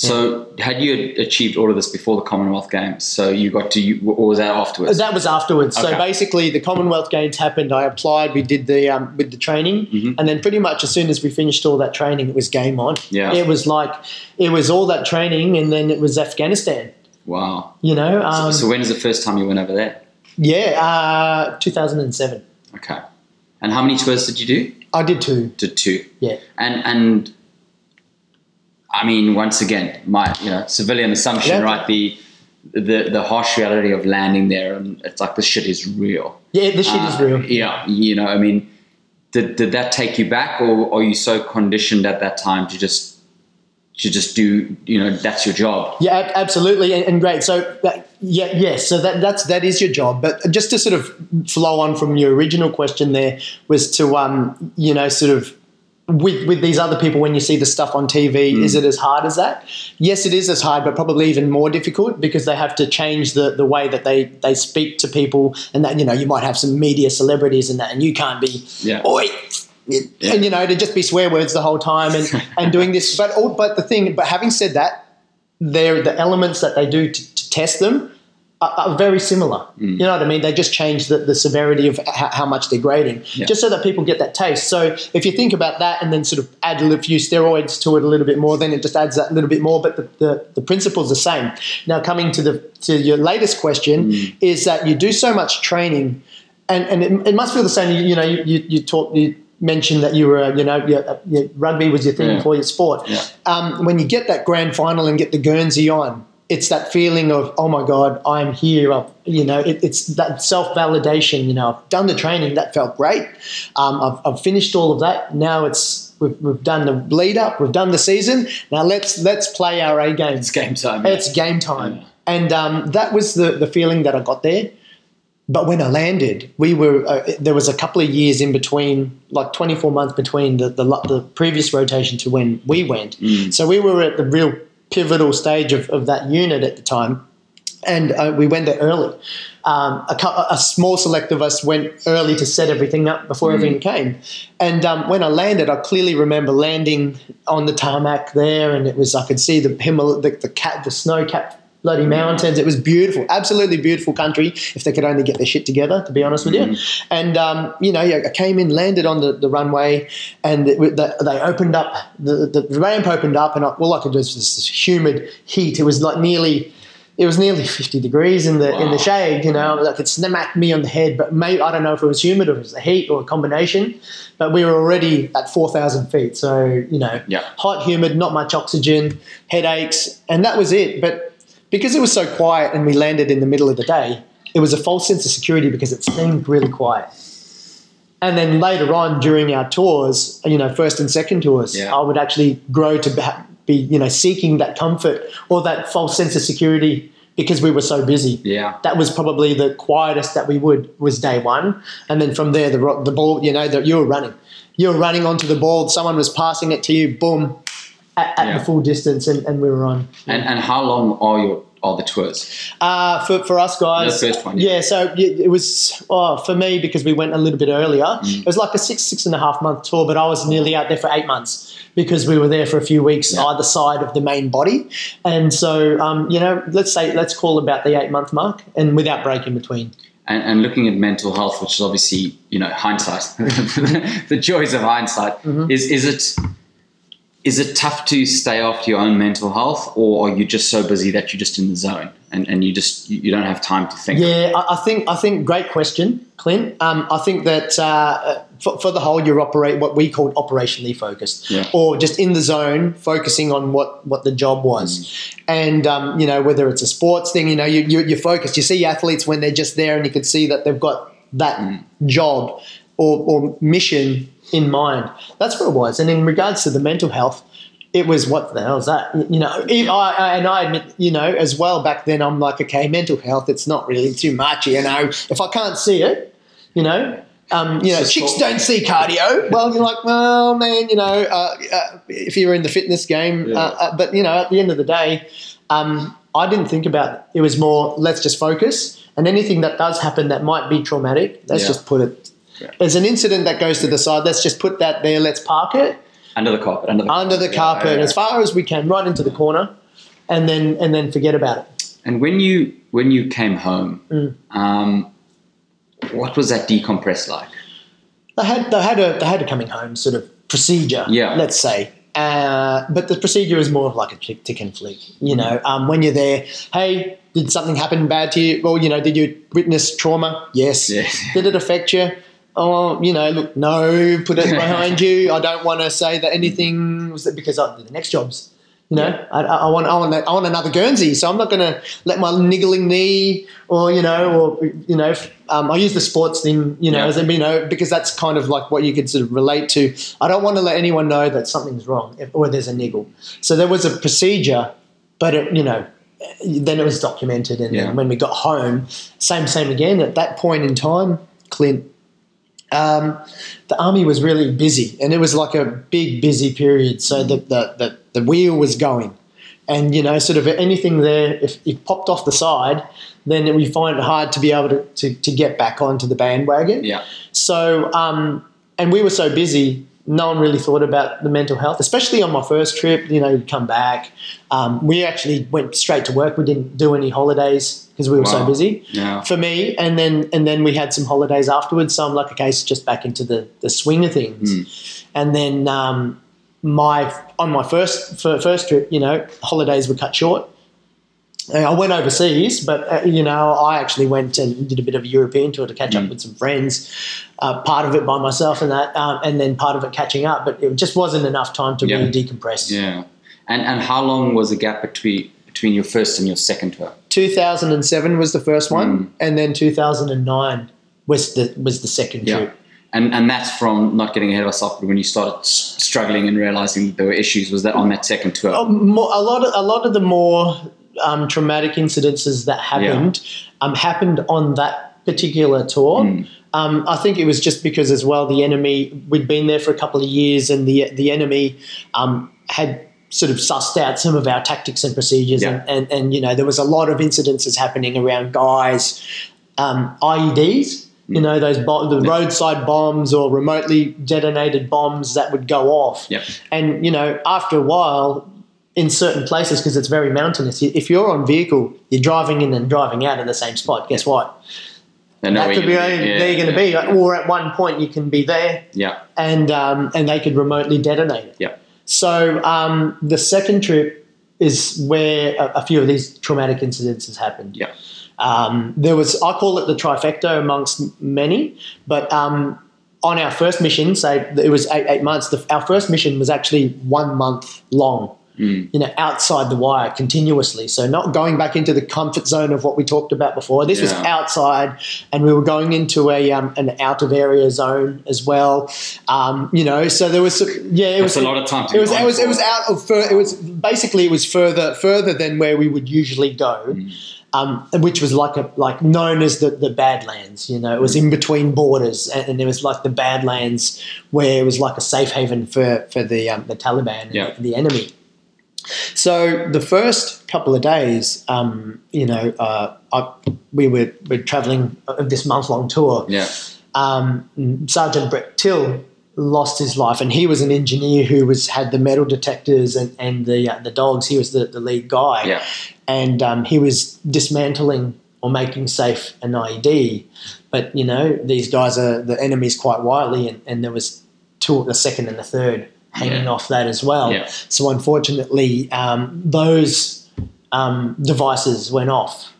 A: So, had you achieved all of this before the Commonwealth Games? So you got to, or was that afterwards?
B: That was afterwards. So basically, the Commonwealth Games happened. I applied. We did the um, with the training,
A: Mm-hmm.
B: and then pretty much as soon as we finished all that training, it was game on.
A: Yeah.
B: it was like it was all that training, and then it was Afghanistan.
A: wow.
B: You know, um,
A: so, when is the first time you went over there?
B: yeah, uh, 2007.
A: Okay. And how many tours did you do?
B: I did two.
A: Did two.
B: Yeah,
A: And and I mean, once again, my you know civilian assumption,
B: Yeah.
A: right? The the the harsh reality of landing there, and it's like this shit is real.
B: yeah, this shit is
A: Uh,
B: real.
A: Yeah, you know, I mean, did did that take you back, or are you so conditioned at that time to just to just do, you know, that's your job?
B: Yeah, absolutely, and, and great. So, that, yeah, yes. So that that's that is your job. But just to sort of flow on from your original question, there was to um, you know, sort of with with these other people when you see the stuff on TV
A: Mm.
B: is it as hard as that yes it is as hard but probably even more difficult because they have to change the the way that they they speak to people and that you know you might have some media celebrities and that and you can't be
A: Yeah.
B: Oi! and you know to just be swear words the whole time and and doing this but all, but the thing but having said that they're the elements that they do to, to test them are, are very similar.
A: Mm.
B: You know what I mean? They just change the, the severity of how, how much they're grading,
A: Yeah.
B: just so that people get that taste. So if you think about that and then sort of add a few steroids to it a little bit more, then it just adds that little bit more. But the, the, the principle's the same. Now coming to the to your latest question
A: Mm.
B: is that you do so much training, and and it, it must feel the same. You, you know, you you, you talk you mentioned that you were you know your, your rugby was your thing
A: Yeah.
B: for your sport.
A: Yeah.
B: Um, when you get that grand final and get the Guernsey on, it's that feeling of oh my god, I'm here. I've, you know, it, it's that self validation. You know, I've done the training. That felt great. Um, I've, I've finished all of that. Now it's we've, we've done the lead up. We've done the season. Now let's let's play our A game.
A: It's game time.
B: It's game time.
A: Yeah.
B: And um, that was the, the feeling that I got there. But when I landed, we were uh, there was a couple of years in between, like 24 months between the, the, the previous rotation to when we went. So we were at the real pivotal stage of, of that unit at the time. And uh, we went there early. Um, a, a small select of us went early to set everything up before everything came. And um, when I landed, I clearly remember landing on the tarmac there, and it was I could see the Himal- the, the cat, the snow capped bloody mountains. It was beautiful, absolutely beautiful country. If they could only get their shit together, to be honest with you. And um, you know, yeah, I came in, landed on the, the runway, and it, the, they opened up the, the ramp opened up, and I, all I could do was this, humid heat. It was like nearly. It was nearly 50 degrees in the in the shade, you know. Like it smacked me on the head, but maybe I don't know if it was humid or it was the heat or a combination. But we were already at 4,000 feet, so you know,
A: Yeah.
B: hot, humid, not much oxygen, headaches, and that was it. But because it was so quiet and we landed in the middle of the day, it was a false sense of security because it seemed really quiet. And then later on during our tours, you know, first and second tours,
A: Yeah.
B: I would actually grow to be- you know, seeking that comfort or that false sense of security because we were so busy.
A: Yeah.
B: That was probably the quietest that we would was day one, and then from there the the ball, you know, that you were running, you were running onto the ball. Someone was passing it to you, boom, at, at
A: Yeah.
B: the full distance, and, and we were on.
A: And and how long are your are the tours?
B: Uh, for, for us guys,
A: The first one, yeah.
B: yeah. So y- it was oh, for me because we went a little bit earlier.
A: Mm.
B: It was like a six six and a half month tour, but I was nearly out there for eight months because we were there for a few weeks
A: Yeah.
B: either side of the main body, and so um, you know, let's say let's call about the eight month mark, and without break in between.
A: And, and looking at mental health, which is obviously you know hindsight, the joys of hindsight.
B: Mm-hmm.
A: Is is it is it tough to stay after your own mental health, or are you just so busy that you're just in the zone and, and you just you don't have time to think?
B: Yeah, I, think I think great question, Clint. Um, I think that uh, for, for the whole, you're operate what we call operationally focused,
A: Yeah.
B: or just in the zone, focusing on what what the job was, and um, you know whether it's a sports thing, you know, you, you you're focused. You see athletes when they're just there, and you can see that they've got that job or, or mission in mind. That's what it was. And in regards to the mental health, it was what the hell is that? You know, I, I- and I admit, you know, as well back then, I'm like, okay, mental health, it's not really too much. You know, if I can't see it, you know. Um, you know, chicks don't see cardio. Well, you're like, well, man, you know, uh, uh, if you're in the fitness game,
A: Yeah.
B: uh, uh, but you know, at the end of the day, um, I didn't think about it. It was more, let's just focus, and anything that does happen that might be traumatic, let's
A: Yeah.
B: just put it.
A: Yeah.
B: There's an incident that goes to the side. Let's just put that there. Let's park it
A: Under the carpet, under the
B: under the
A: Yeah,
B: carpet
A: yeah.
B: as far as we can, right into the corner, and then and then forget about it.
A: And when you when you came home,
B: Mm.
A: um, what was that decompress like?
B: They had they had a they had a coming home sort of procedure.
A: Yeah.
B: let's say. Uh, but the procedure is more of like a tick, tick and flick. You know, um, when you're there, hey, did something happen bad to you? Well, you know, did you witness trauma? Yes.
A: Yes.
B: Did it affect you? Oh, you know, look, no, put it behind you. I don't want to say that anything because I, the next job's, you know,
A: Yeah.
B: I, I want, I want, that, I want another Guernsey. So I'm not going to let my niggling knee or, you know, or, you know, um, I use the sports thing, you know,
A: Yeah.
B: as a, you know, because that's kind of like what you could sort of relate to. I don't want to let anyone know that something's wrong if, or there's a niggle. So there was a procedure, but it, you know, then it was documented. And
A: Yeah.
B: then when we got home, same, same again. At that point in time, Clint, um, the army was really busy, and it was like a big busy period. So the the the, the wheel was going, and you know, sort of anything there, if it popped off the side, then we find it hard to be able to, to, to get back onto the bandwagon.
A: Yeah.
B: So, um, and we were so busy, no one really thought about the mental health, especially on my first trip. You know, you'd come back. Um, we actually went straight to work. We didn't do any holidays because we were so busy
A: Yeah.
B: for me. And then and then we had some holidays afterwards. So I'm like, okay, it's just back into the the swing of things.
A: Hmm.
B: And then um, my on my first fir- first trip, you know, holidays were cut short. I went overseas, but uh, you know, I actually went and did a bit of a European tour to catch
A: Mm.
B: up with some friends. Uh, part of it by myself and that, um, and then part of it catching up. But it just wasn't enough time to
A: Yeah.
B: really decompress.
A: Yeah. And and how long was the gap between between your first and your second tour?
B: 2007 was the first one,
A: Mm.
B: and then 2009 was the was the second
A: Yeah.
B: trip.
A: And and that's from not getting ahead of ourselves, but when you started s- struggling and realizing that there were issues, was that on that second tour?
B: Oh, more, a lot of a lot of the more um, traumatic incidences that happened um, happened on that particular tour.
A: Mm.
B: Um, I think it was just because as well the enemy we'd been there for a couple of years and the the enemy um, had sort of sussed out some of our tactics and procedures
A: Yeah.
B: and, and and you know there was a lot of incidences happening around guys um, IEDs. You know those bo- the
A: Yeah.
B: roadside bombs or remotely detonated bombs that would go off.
A: Yep.
B: And you know, after a while, in certain places, because it's very mountainous, if you're on vehicle, you're driving in and driving out of the same spot. Guess what?
A: Know
B: that could be
A: you're gonna be.
B: they're going to
A: yeah,
B: be, or at one point you can be there,
A: Yeah.
B: and um, and they could remotely detonate it.
A: Yeah.
B: So um, the second trip is where a, a few of these traumatic incidents incidences happened.
A: Yeah.
B: Um, there was, I call it the trifecta amongst many, but um, on our first mission, say it was eight, eight months, the, our first mission was actually one month long,
A: Mm.
B: you know, outside the wire continuously. So not going back into the comfort zone of what we talked about before. This was outside, and we were going into a um, an out of area zone as well. Um, you know, so there was, yeah, it
A: That's
B: was
A: a lot of time to
B: it was it was it was out of fur, it was basically it was further further than where we would usually go,
A: Mm.
B: um, which was like a like known as the the Badlands. You know, it was in between borders, and, and it was like the Badlands where it was like a safe haven for for the um, the Taliban and
A: Yeah.
B: the, the enemy. So the first couple of days, um, you know, uh, I, we were, were traveling uh, this month long tour
A: Yeah.
B: um, Sergeant Brett Till lost his life, and he was an engineer who was had the metal detectors and, and the uh, the dogs. He was the, the lead guy,
A: Yeah.
B: and um, he was dismantling or making safe an IED. But you know these guys are the enemies quite wily, and, and there was two, the second and the third hanging
A: Yeah.
B: off that as well.
A: Yeah.
B: So unfortunately, um, those um, devices went off,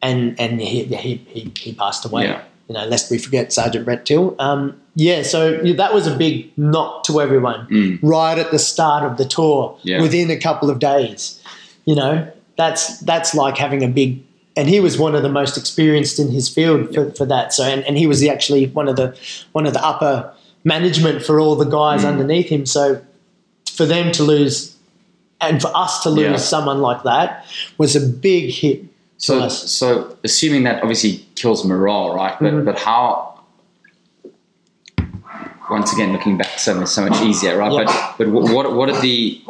B: and and he he, he, he passed away
A: Yeah.
B: you know, lest we forget Sergeant Brett Till. Um, yeah, so that was a big knock to everyone
A: Mm.
B: right at the start of the tour.
A: Yeah.
B: Within a couple of days, you know, that's that's like having a big. And he was one of the most experienced in his field for, for that. So, and, and he was the, actually one of the one of the upper management for all the guys
A: Mm.
B: underneath him. So, for them to lose, and for us to lose
A: Yeah.
B: someone like that was a big hit.
A: So,
B: us.
A: so assuming that obviously kills morale, right? But
B: Mhm.
A: but how? Once again, looking back, so so much easier, right?
B: Yeah.
A: But but what what did the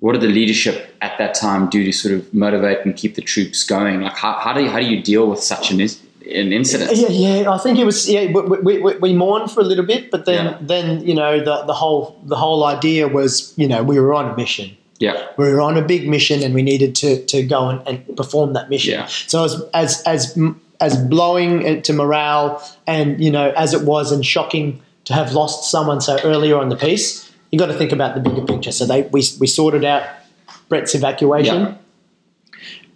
A: what did the leadership at that time do to sort of motivate and keep the troops going? Like how, how do you, how do you deal with such an an incident?
B: Yeah, yeah. I think it was. Yeah, we, we, we, we mourned for a little bit, but then
A: Yeah.
B: then you know the the whole the whole idea was you know we were on a mission.
A: Yeah,
B: We were on a big mission, and we needed to to go and, and perform that mission.
A: Yeah.
B: So as as as as blowing it to morale, and you know as it was, and shocking to have lost someone so earlier on the piece, you got to think about the bigger picture. So they we we sorted out Brett's evacuation
A: Yeah.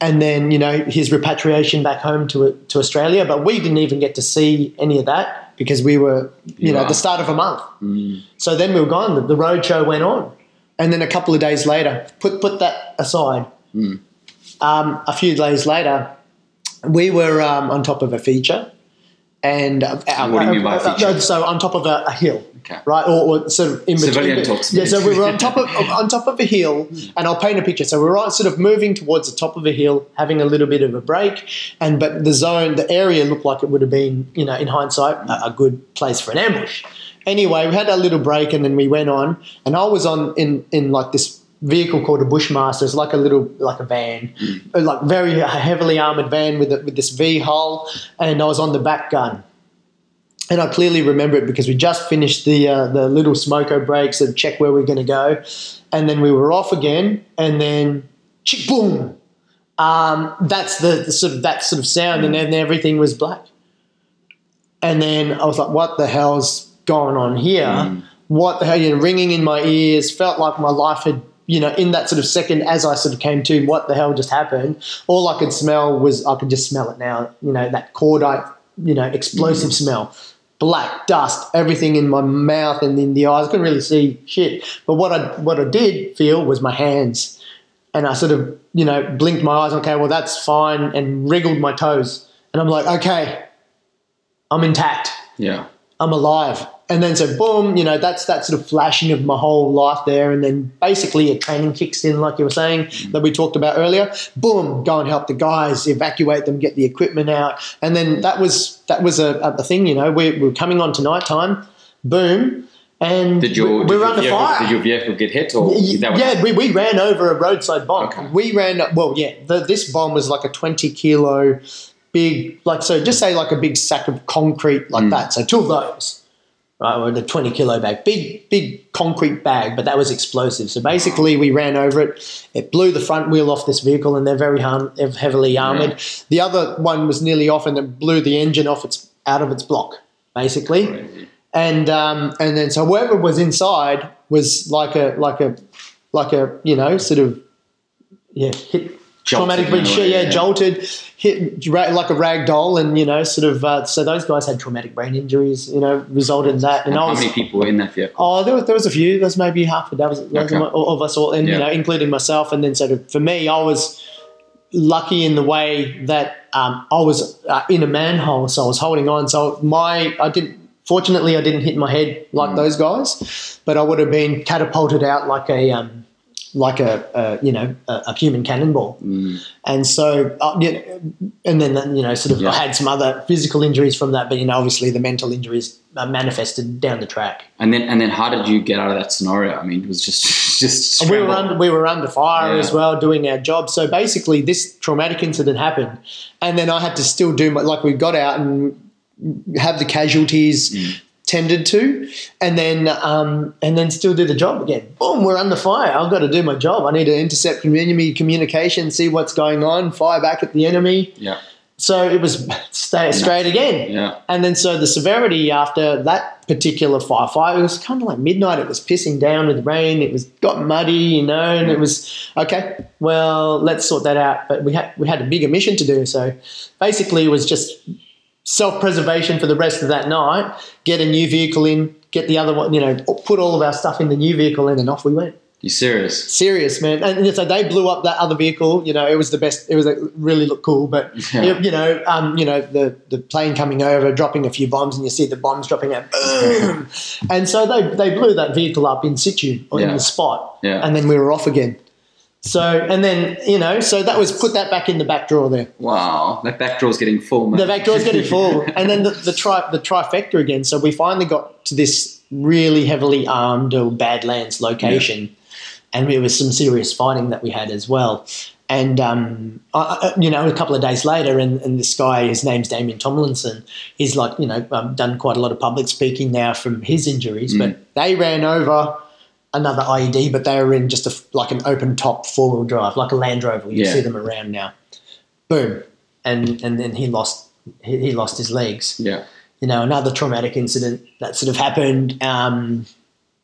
B: And then you know his repatriation back home to to Australia. But we didn't even get to see any of that because we were you know at the start of a month.
A: Mm.
B: So then we were gone. The, the road show went on, and then a couple of days later, put put that aside.
A: Mm.
B: Um, a few days later, we were um, on top of a feature, and uh,
A: what do you mean by
B: uh,
A: feature?
B: so on top of a, a hill,
A: Okay.
B: right, or, or sort of in
A: Civilian
B: between.
A: talks,
B: Yeah, so we were on top of on top of a hill, and I'll paint a picture. So we're right, sort of moving towards the top of a hill, having a little bit of a break, and but the zone, the area looked like it would have been, you know, in hindsight, a, a good place for an ambush. Anyway, we had a little break, and then we went on, and I was on in in like this vehicle called a Bushmaster. It's like a little like a van, uh, like very heavily armored van with a, with this V hull, and I was on the back gun and I clearly remember it because we just finished the uh, the little smoko breaks and check where we are going to go, and then we were off again, and then chick boom. Um, that's the, the sort of that sort of sound, and then everything was black. And then I was like, "What the hell's going on here? What the hell?" You know, ringing in my ears. Felt like my life had, you know, in that sort of second as I sort of came to, what the hell just happened? All I could smell was I could just smell it now. You know, that cordite, you know, explosive mm. smell black dust, everything in my mouth and in the eyes. I couldn't really see shit. But what I what I did feel was my hands, and I sort of you know blinked my eyes. Okay, well that's fine, and wriggled my toes, and I'm like, okay, I'm intact.
A: Yeah.
B: I'm alive. And then so boom, you know, that's that sort of flashing of my whole life there. And then basically a training kicks in, like you were saying, that we talked about earlier. Boom, go and help the guys, evacuate them, get the equipment out. And then that was that was a, a thing, you know, we, we were coming on to nighttime, boom. And
A: Did your,
B: we, we
A: did,
B: were
A: your
B: under
A: vehicle,
B: fire.
A: did your vehicle get hit or
B: yeah, we, we ran over a roadside bomb.
A: Okay.
B: We ran, well, yeah, the, this bomb was like a 20 kilo big, like, so just say like a big sack of concrete like mm. that. So two of those, right, or the 20 kilo bag. Big, big concrete bag, but that was explosive. So basically, we ran over it. It blew the front wheel off this vehicle, and they're very harm, heavily armored. The other one was nearly off, and it blew the engine off its out of its block, basically and um, and then so whoever was inside was like a like a like a you know sort of yeah hit
A: Jolted
B: traumatic
A: in
B: brain yeah,
A: yeah.
B: jolted hit ra- like a rag doll and you know sort of uh, so those guys had traumatic brain injuries you know resulted in that and,
A: And
B: I
A: how many people were in that vehicle?
B: Oh, there was, there was a few. There was maybe half a dozen that was
A: Okay.
B: of us all, and
A: Yeah.
B: you know, including myself. And then, sort of for me, I was lucky in the way that um, I was uh, in a manhole, so I was holding on. So my, I didn't. Fortunately, I didn't hit my head like
A: Mm.
B: those guys, but I would have been catapulted out like a, um, like a, a you know, a, a human cannonball.
A: Mm.
B: And so, uh, you know, and then you know, sort of,
A: Yeah.
B: I had some other physical injuries from that, but you know, obviously the mental injuries uh, manifested down the track.
A: And then and then how did you get out of that scenario? I mean, it was just just
B: we were under we were under fire
A: Yeah.
B: as well doing our job. So basically, this traumatic incident happened, and then I had to still do my like we got out and have the casualties
A: Mm.
B: Tended to, and then um, and then still do the job again. Boom, we're under fire. I've got to do my job. I need to intercept enemy communication, see what's going on, fire back at the enemy.
A: Yeah.
B: So it was stay straight again.
A: Yeah.
B: And then so the severity after that particular firefight, it was kind of like midnight. It was pissing down with rain. It was got muddy, you know, and it was okay. Well, let's sort that out. But we had we had a bigger mission to do. So basically, it was just self preservation for the rest of that night. Get a new vehicle in. Get the other one, you know, put all of our stuff in the new vehicle, and then off we went
A: You serious?
B: serious, man. And so they blew up that other vehicle. You know, it was the best. It was really looked cool, but
A: Yeah.
B: you, you know, um, you know, the the plane coming over, dropping a few bombs, and you see the bombs dropping out, boom. and so they they blew that vehicle up in situ or in the spot,
A: Yeah.
B: and then we were off again. So and then you know, so that was put that back in the back drawer there.
A: Wow. That back draw's getting full, man.
B: The back door's getting full, and then the the, tri- the trifecta again. So we finally got to this really heavily armed or Badlands location, and there was some serious fighting that we had as well. And um, I, you know, a couple of days later, and, and this guy, his name's Damien Tomlinson, he's like, you know, um, done quite a lot of public speaking now from his injuries. But they ran over another IED, but they were in just a like an open top four wheel drive, like a Land Rover. You
A: Yeah.
B: see them around now. Boom, and and then he lost he, he lost his legs.
A: Yeah.
B: You know, another traumatic incident that sort of happened. Um,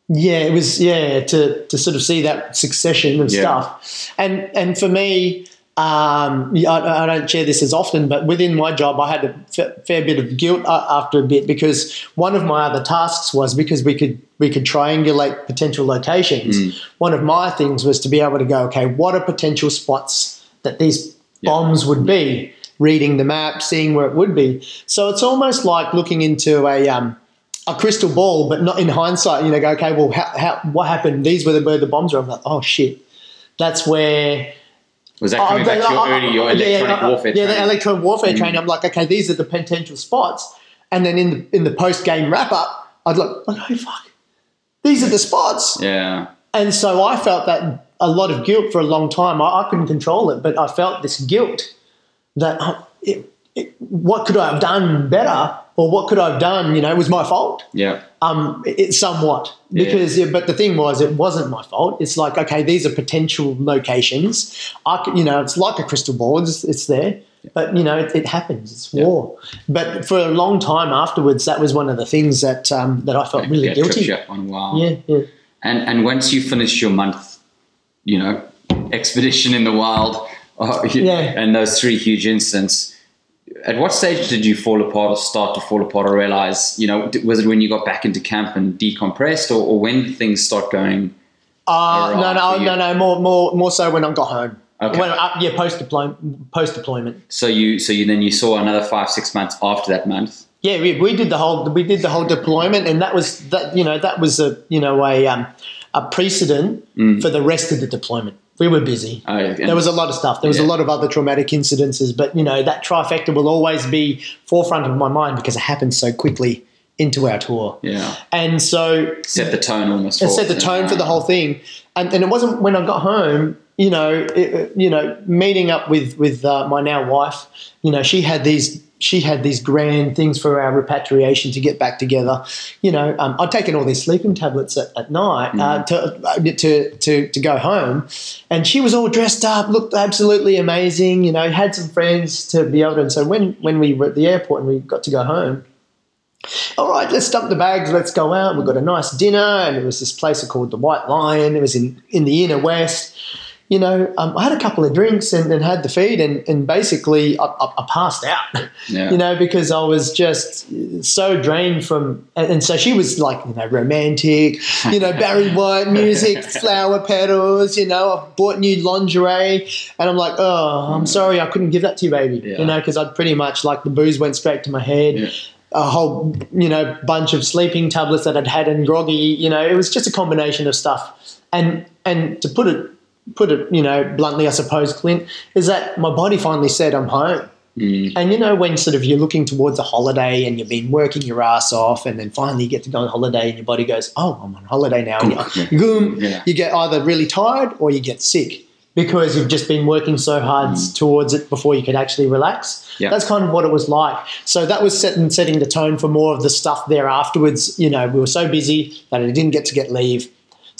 B: yeah, it was yeah to to sort of see that succession of
A: Yeah.
B: stuff, and and for me. Um, yeah, I, I don't share this as often, but within my job, I had a fair bit of guilt uh, after a bit because one of my other tasks was because we could we could triangulate potential locations. One of my things was to be able to go, okay, what are potential spots that these bombs would be? reading the map, seeing where it would be. So it's almost like looking into a um, a crystal ball, but not in hindsight. You know, go okay, well, how, how, what happened? These were the where the bombs are. I'm like, oh shit, that's where.
A: Was that coming
B: Oh,
A: back to your
B: uh,
A: early your
B: yeah,
A: electronic
B: uh,
A: warfare?
B: Yeah, the electronic warfare training. I'm like, okay, these are the potential spots. And then in the in the post game wrap up, I'd look, like, oh fuck, these are the spots.
A: yeah.
B: And so I felt that a lot of guilt for a long time. I, I couldn't control it, but I felt this guilt that uh, it, it, what could I have done better, or what could I have done? You know, it was my fault.
A: Yeah.
B: Um, it, somewhat because, yeah, but the thing was, it wasn't my fault. It's like, okay, these are potential locations. I, could, you know, it's like a crystal ball. It's, it's there, but you know, it, it happens. It's war. But for a long time afterwards, that was one of the things that um, that I felt really
A: yeah,
B: guilty.
A: on.
B: Yeah, yeah.
A: And and once you finish your month, you know, expedition in the wild, uh,
B: Yeah.
A: and those three huge incidents. At what stage did you fall apart or start to fall apart or realize, you know, was it when you got back into camp and decompressed or, or when things start going?
B: Uh, no, no, no, no. More, more, more so when I got home.
A: Okay.
B: When, uh, yeah, post deployment. Post deployment.
A: So you, so you then you saw another five, six months after that month.
B: Yeah, we, we did the whole we did the whole deployment, and that was that you know that was a you know a um, a precedent for the rest of the deployment. We were busy.
A: Oh, yeah.
B: There was a lot of stuff. There was
A: Yeah.
B: a lot of other traumatic incidences, but you know that trifecta will always be forefront of my mind because it happened so quickly into our tour.
A: Yeah.
B: And so
A: Set the tone almost.
B: it set the tone for the whole thing. And, and it wasn't when I got home, you know, it, you know, meeting up with with uh, my now wife. You know, she had these she had these grand things for our repatriation to get back together. You know, um, I'd taken all these sleeping tablets at, at night uh, to, uh, to to to go home, and she was all dressed up, looked absolutely amazing. You know, had some friends to be able to. And so when when we were at the airport and we got to go home, all right, let's dump the bags, let's go out. We got a nice dinner, and it was this place called the White Lion. It was in, in the inner west. You know, um, I had a couple of drinks and, and had the feed, and, and basically I, I, I passed out.
A: Yeah.
B: You know, because I was just so drained from, and, and so she was like, you know, romantic, you know, Barry White music, flower petals, you know, I bought new lingerie, and I'm like, oh, I'm sorry, I couldn't give that to you, baby.
A: Yeah.
B: You know, because I'd pretty much like the booze went straight to my head
A: Yeah.
B: a whole you know bunch of sleeping tablets that I'd had and groggy. You know, it was just a combination of stuff. And and to put it put it you know bluntly, I suppose, Clint, is that my body finally said I'm home. Mm. And you know when sort of you're looking towards a holiday and you've been working your ass off, and then finally you get to go on holiday, and your body goes, "Oh, I'm on holiday now." And you, goom,
A: Yeah.
B: you get either really tired or you get sick because you've just been working so hard mm. towards it before you could actually relax. That's kind of what it was like. So that was setting setting the tone for more of the stuff there afterwards. You know, we were so busy that I didn't get to get leave.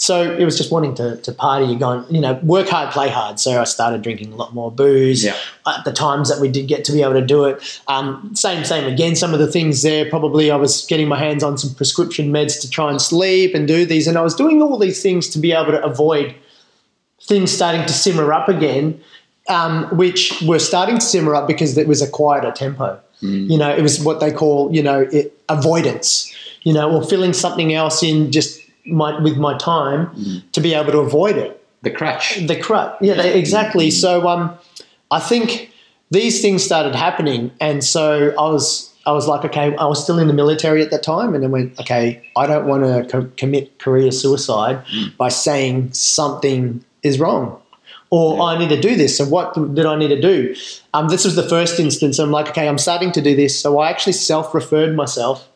B: So it was just wanting to, to party, going, you know, work hard, play hard. So I started drinking a lot more booze
A: Yeah.
B: at the times that we did get to be able to do it. Um, same, same again. Some of the things there, probably I was getting my hands on some prescription meds to try and sleep and do these. And I was doing all these things to be able to avoid things starting to simmer up again, um, which were starting to simmer up because it was a quieter tempo. You know, it was what they call, you know, it, avoidance, you know, or filling something else in just my, with my time to be able to avoid it.
A: The crutch.
B: The crap. Yeah, they, exactly. So um, I think these things started happening, and so I was I was like, okay, I was still in the military at that time, and then went, okay, I don't want to co- commit career suicide by saying something is wrong. Or I need to do this. So what did I need to do? Um, this was the first instance. I'm like, okay, I'm starting to do this. So I actually self-referred myself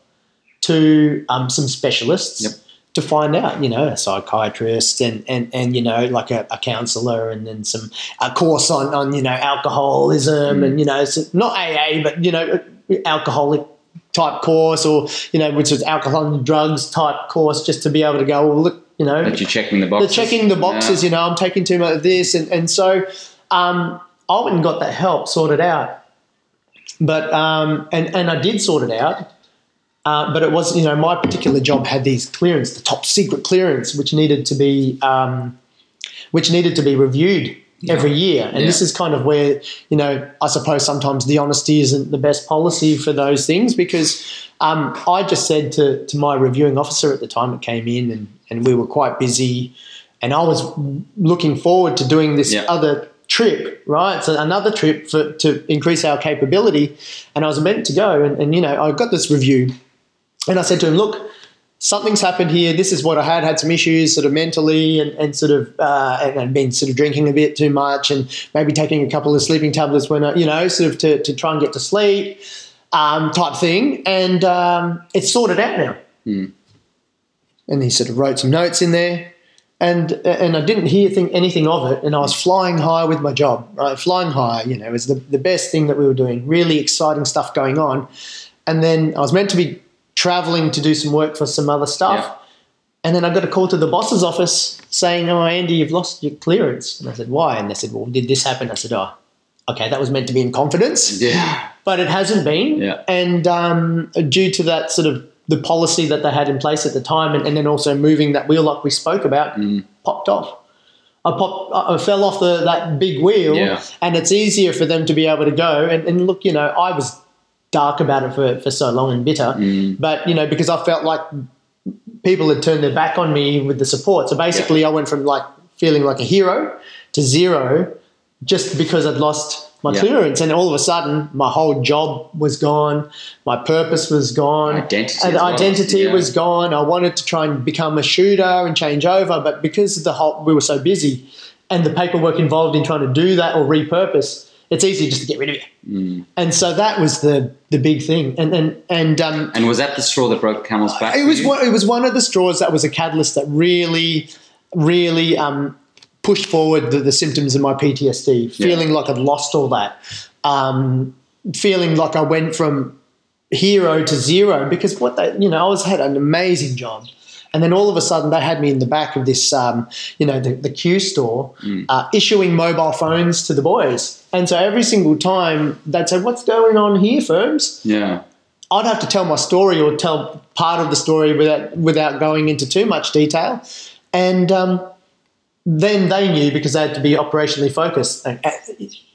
B: to um, some specialists
A: Yep.
B: To find out, you know, a psychiatrist and, and, and you know, like a, a counselor and then some a course on, on you know, alcoholism and, you know, so not AA, but, you know, alcoholic type course or, you know, which is alcohol and drugs type course just to be able to go, well, look, you know,
A: That you're checking the
B: they're
A: boxes.
B: checking the boxes, you know, I'm taking too much of this. And, and so um, I went and got that help sorted out. But, um, and, and I did sort it out. Uh, but it was, you know, my particular job had these clearance, the top secret clearance, which needed to be, um, which needed to be reviewed every year. And
A: Yeah.
B: this is kind of where, you know, I suppose sometimes the honesty isn't the best policy for those things because um, I just said to, to my reviewing officer at the time it came in and, and we were quite busy and I was looking forward to doing this
A: Yeah.
B: other trip, right? So another trip for to increase our capability, and I was meant to go, and, and you know I got this review, and I said to him, look. Something's happened here. This is what I had. Had some issues, sort of mentally, and, and sort of, uh, and I'd been sort of drinking a bit too much, and maybe taking a couple of sleeping tablets when I, you know, sort of to, to try and get to sleep, um, type thing. And um, it's sorted out now and he sort of wrote some notes in there. And and I didn't hear think anything of it, and I was flying high with my job, right? Flying high, you know, was the, the best thing that we were doing. Really exciting stuff going on. And then I was meant to be traveling to do some work for some other stuff.
A: Yeah.
B: And then I got a call to the boss's office saying, "Oh, Andy, you've lost your clearance." And I said, "Why?" And they said, "Well, did this happen?" I said, "Oh, okay, that was meant to be in confidence."
A: Yeah.
B: but it hasn't been.
A: Yeah.
B: And um, due to that sort of the policy that they had in place at the time, and, and then also moving that wheel like we spoke about,
A: Mm.
B: popped off. I popped, I I fell off the that big wheel,
A: Yeah.
B: and it's easier for them to be able to go. And, and look, you know, I was dark about it for, for so long and bitter,
A: Mm.
B: but you know, because I felt like people had turned their back on me with the support. So basically, I went from like feeling like a hero to zero just because I'd lost my
A: Yeah.
B: clearance, and all of a sudden, my whole job was gone, my purpose was gone,
A: Identity
B: and
A: well.
B: identity
A: Yeah.
B: was gone. I wanted to try and become a shooter and change over, but because of the whole we were so busy, and the paperwork involved in trying to do that or repurpose, it's easy just to get rid of you.
A: Mm.
B: And so that was the the big thing, and and and um,
A: And was that the straw that broke camel's back?
B: it was
A: you?
B: one, it was one of the straws that was a catalyst that really, really um, pushed forward the, the symptoms of my PTSD. Feeling like I'd lost all that, um, feeling like I went from hero to zero because what they, you know, I was had an amazing job. And then all of a sudden, they had me in the back of this, um, you know, the, the Q store, uh, issuing mobile phones to the boys. And so every single time they'd say, "What's going on here, firms?"
A: Yeah.
B: I'd have to tell my story or tell part of the story without without going into too much detail, and um, then they knew because they had to be operationally focused. And, uh,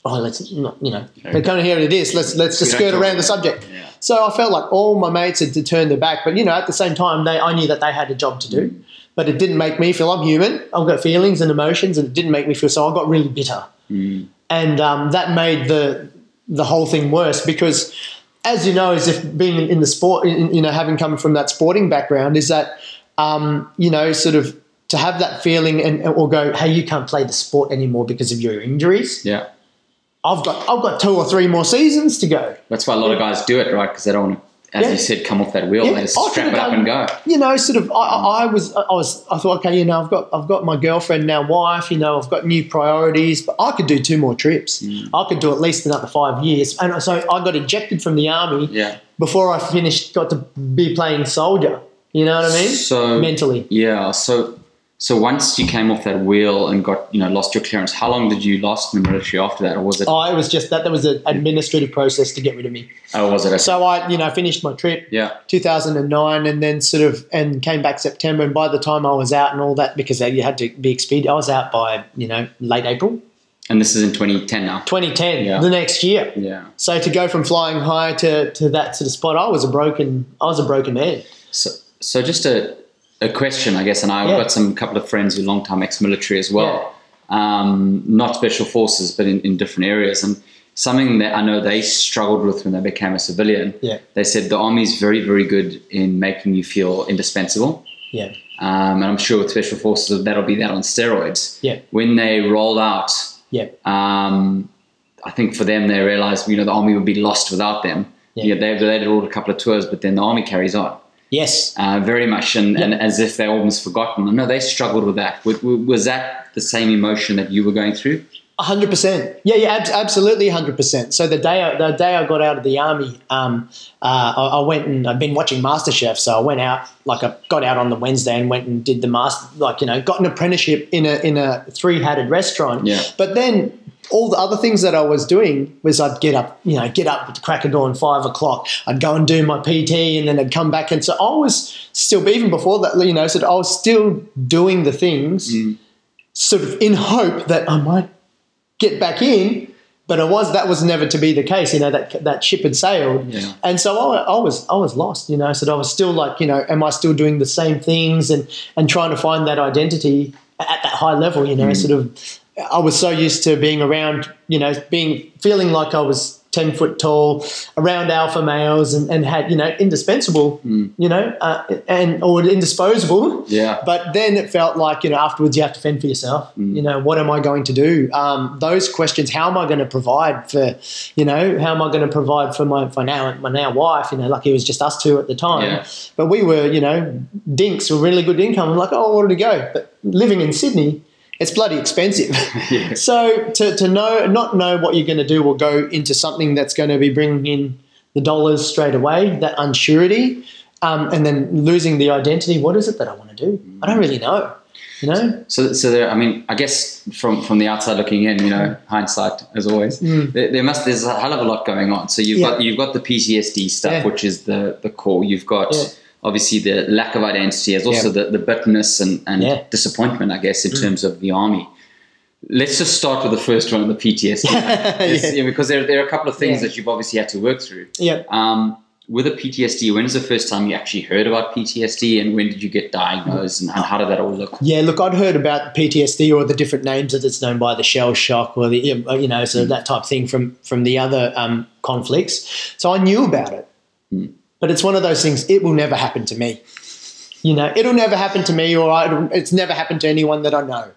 B: oh, let's not, you know, they kind of hear it is. Let's let's just skirt around the subject. So I felt like all my mates had to turn their back, but you know, at the same time, they I knew that they had a job to do. But it didn't make me feel I'm human. I've got feelings and emotions, and it didn't make me feel. So I got really bitter and um, that made the the whole thing worse because, as you know, as if being in the sport, in, you know, having come from that sporting background, is that um, you know, sort of to have that feeling and or go, hey, you can't play the sport anymore because of your injuries.
A: Yeah.
B: I've got I've got two or three more seasons to go.
A: That's why a lot of guys do it, right? Because they don't want to, as
B: Yeah.
A: you said, come off that wheel.
B: Yeah,
A: They just
B: I
A: strap it up
B: done-
A: and go.
B: You know, sort of. I, I I was, I was, I thought, okay, you know, I've got, I've got my girlfriend now, wife. You know, I've got new priorities, but I could do two more trips.
A: Mm.
B: I could do at least another five years, and so I got ejected from the army
A: Yeah.
B: before I finished. Got to be playing soldier. You know what I mean?
A: So
B: mentally,
A: Yeah. So so once you came off that wheel and got you know lost your clearance, how long did you last in the military after that, or was it?
B: oh, it was just that there was an administrative process to get rid of me.
A: Oh, was it?
B: So I, you know, finished my trip.
A: yeah.
B: 2009 and then sort of and came back September and by the time I was out and all that because you had to be expedient I was out by you know late April
A: And this is in 2010 now.
B: 2010
A: Yeah.
B: the next year
A: Yeah.
B: so to go from flying high to, to that sort of spot I was a broken I was a broken man
A: So so just a a question, I guess, and I've
B: Yeah.
A: got some couple of friends who are long time ex military as well. Um, not special forces, but in, in different areas. And something that I know they struggled with when they became a civilian.
B: Yeah.
A: They said the army is very, very good in making you feel indispensable.
B: yeah
A: Um, and I'm sure with special forces that'll be that on steroids.
B: Yeah.
A: When they rolled out,
B: yeah
A: um, I think for them they realized you know the army would be lost without them.
B: Yeah.
A: Yeah, they, they did all a couple of tours, but then the army carries on
B: yes
A: uh, very much, and, and as if they're almost forgotten. No, they struggled with that. Was, was that the same emotion that you were going through?
B: hundred percent. Yeah, yeah, ab- absolutely, hundred percent. So the day I, the day I got out of the army, um, uh, I, I went and I'd been watching MasterChef, so I went out like I got out on the Wednesday and went and did the master, like you know, got an apprenticeship in a in a three hatted restaurant.
A: Yeah.
B: But then all the other things that I was doing was I'd get up, you know, get up at the crack of dawn, five o'clock. I'd go and do my PT, and then I'd come back, and so I was still even before that, you know, so I was still doing the things, mm. sort of in hope that I might get back in. But it was that was never to be the case, you know. That that ship had sailed,
A: Yeah.
B: and so I, I was I was lost, you know. So I was still like, you know, am I still doing the same things and and trying to find that identity at that high level, you know, mm. sort of. I was so used to being around, you know, being feeling like I was 10 foot tall around alpha males and, and had, you know, indispensable,
A: Mm.
B: you know, uh, and or indisposable.
A: Yeah.
B: But then it felt like, you know, afterwards you have to fend for yourself.
A: Mm.
B: You know, what am I going to do? Um, those questions, how am I going to provide for, you know, how am I going to provide for my, for now, my now wife, you know, like it was just us two at the time.
A: Yeah.
B: But we were, you know, dinks with really good income. I'm like, oh, where to go? But living in Sydney, it's bloody expensive.
A: Yeah.
B: So to, to know, not know what you're going to do will go into something that's going to be bringing in the dollars straight away, that unsurety, um, and then losing the identity. What is it that I want to do? I don't really know. You know?
A: So, so there. I mean, I guess from from the outside looking in, you know, hindsight as always. There, there must there's a hell of a lot going on. So you've
B: Mm. Yeah.
A: got you've got the PTSD stuff,
B: Yeah.
A: which is the the core. You've got. Obviously the lack of identity, as also the the bitterness and and
B: Yeah. Mm.
A: disappointment, I guess, in terms of the army. Let's just start with the first one, the PTSD,
B: Yeah.
A: yeah, because there, there are a couple of things
B: Yeah.
A: that you've obviously had to work through.
B: Yeah.
A: Um, with a PTSD, when was the first time you actually heard about PTSD, and when did you get diagnosed, and how did that all look?
B: Yeah, look, I'd heard about PTSD or the different names that it's known by, the shell shock or the you know, so that type of thing from from the other um, conflicts. So I knew about it, but it's one of those things. It will never happen to me. You know, it'll never happen to me, or I, it's never happened to anyone that I know.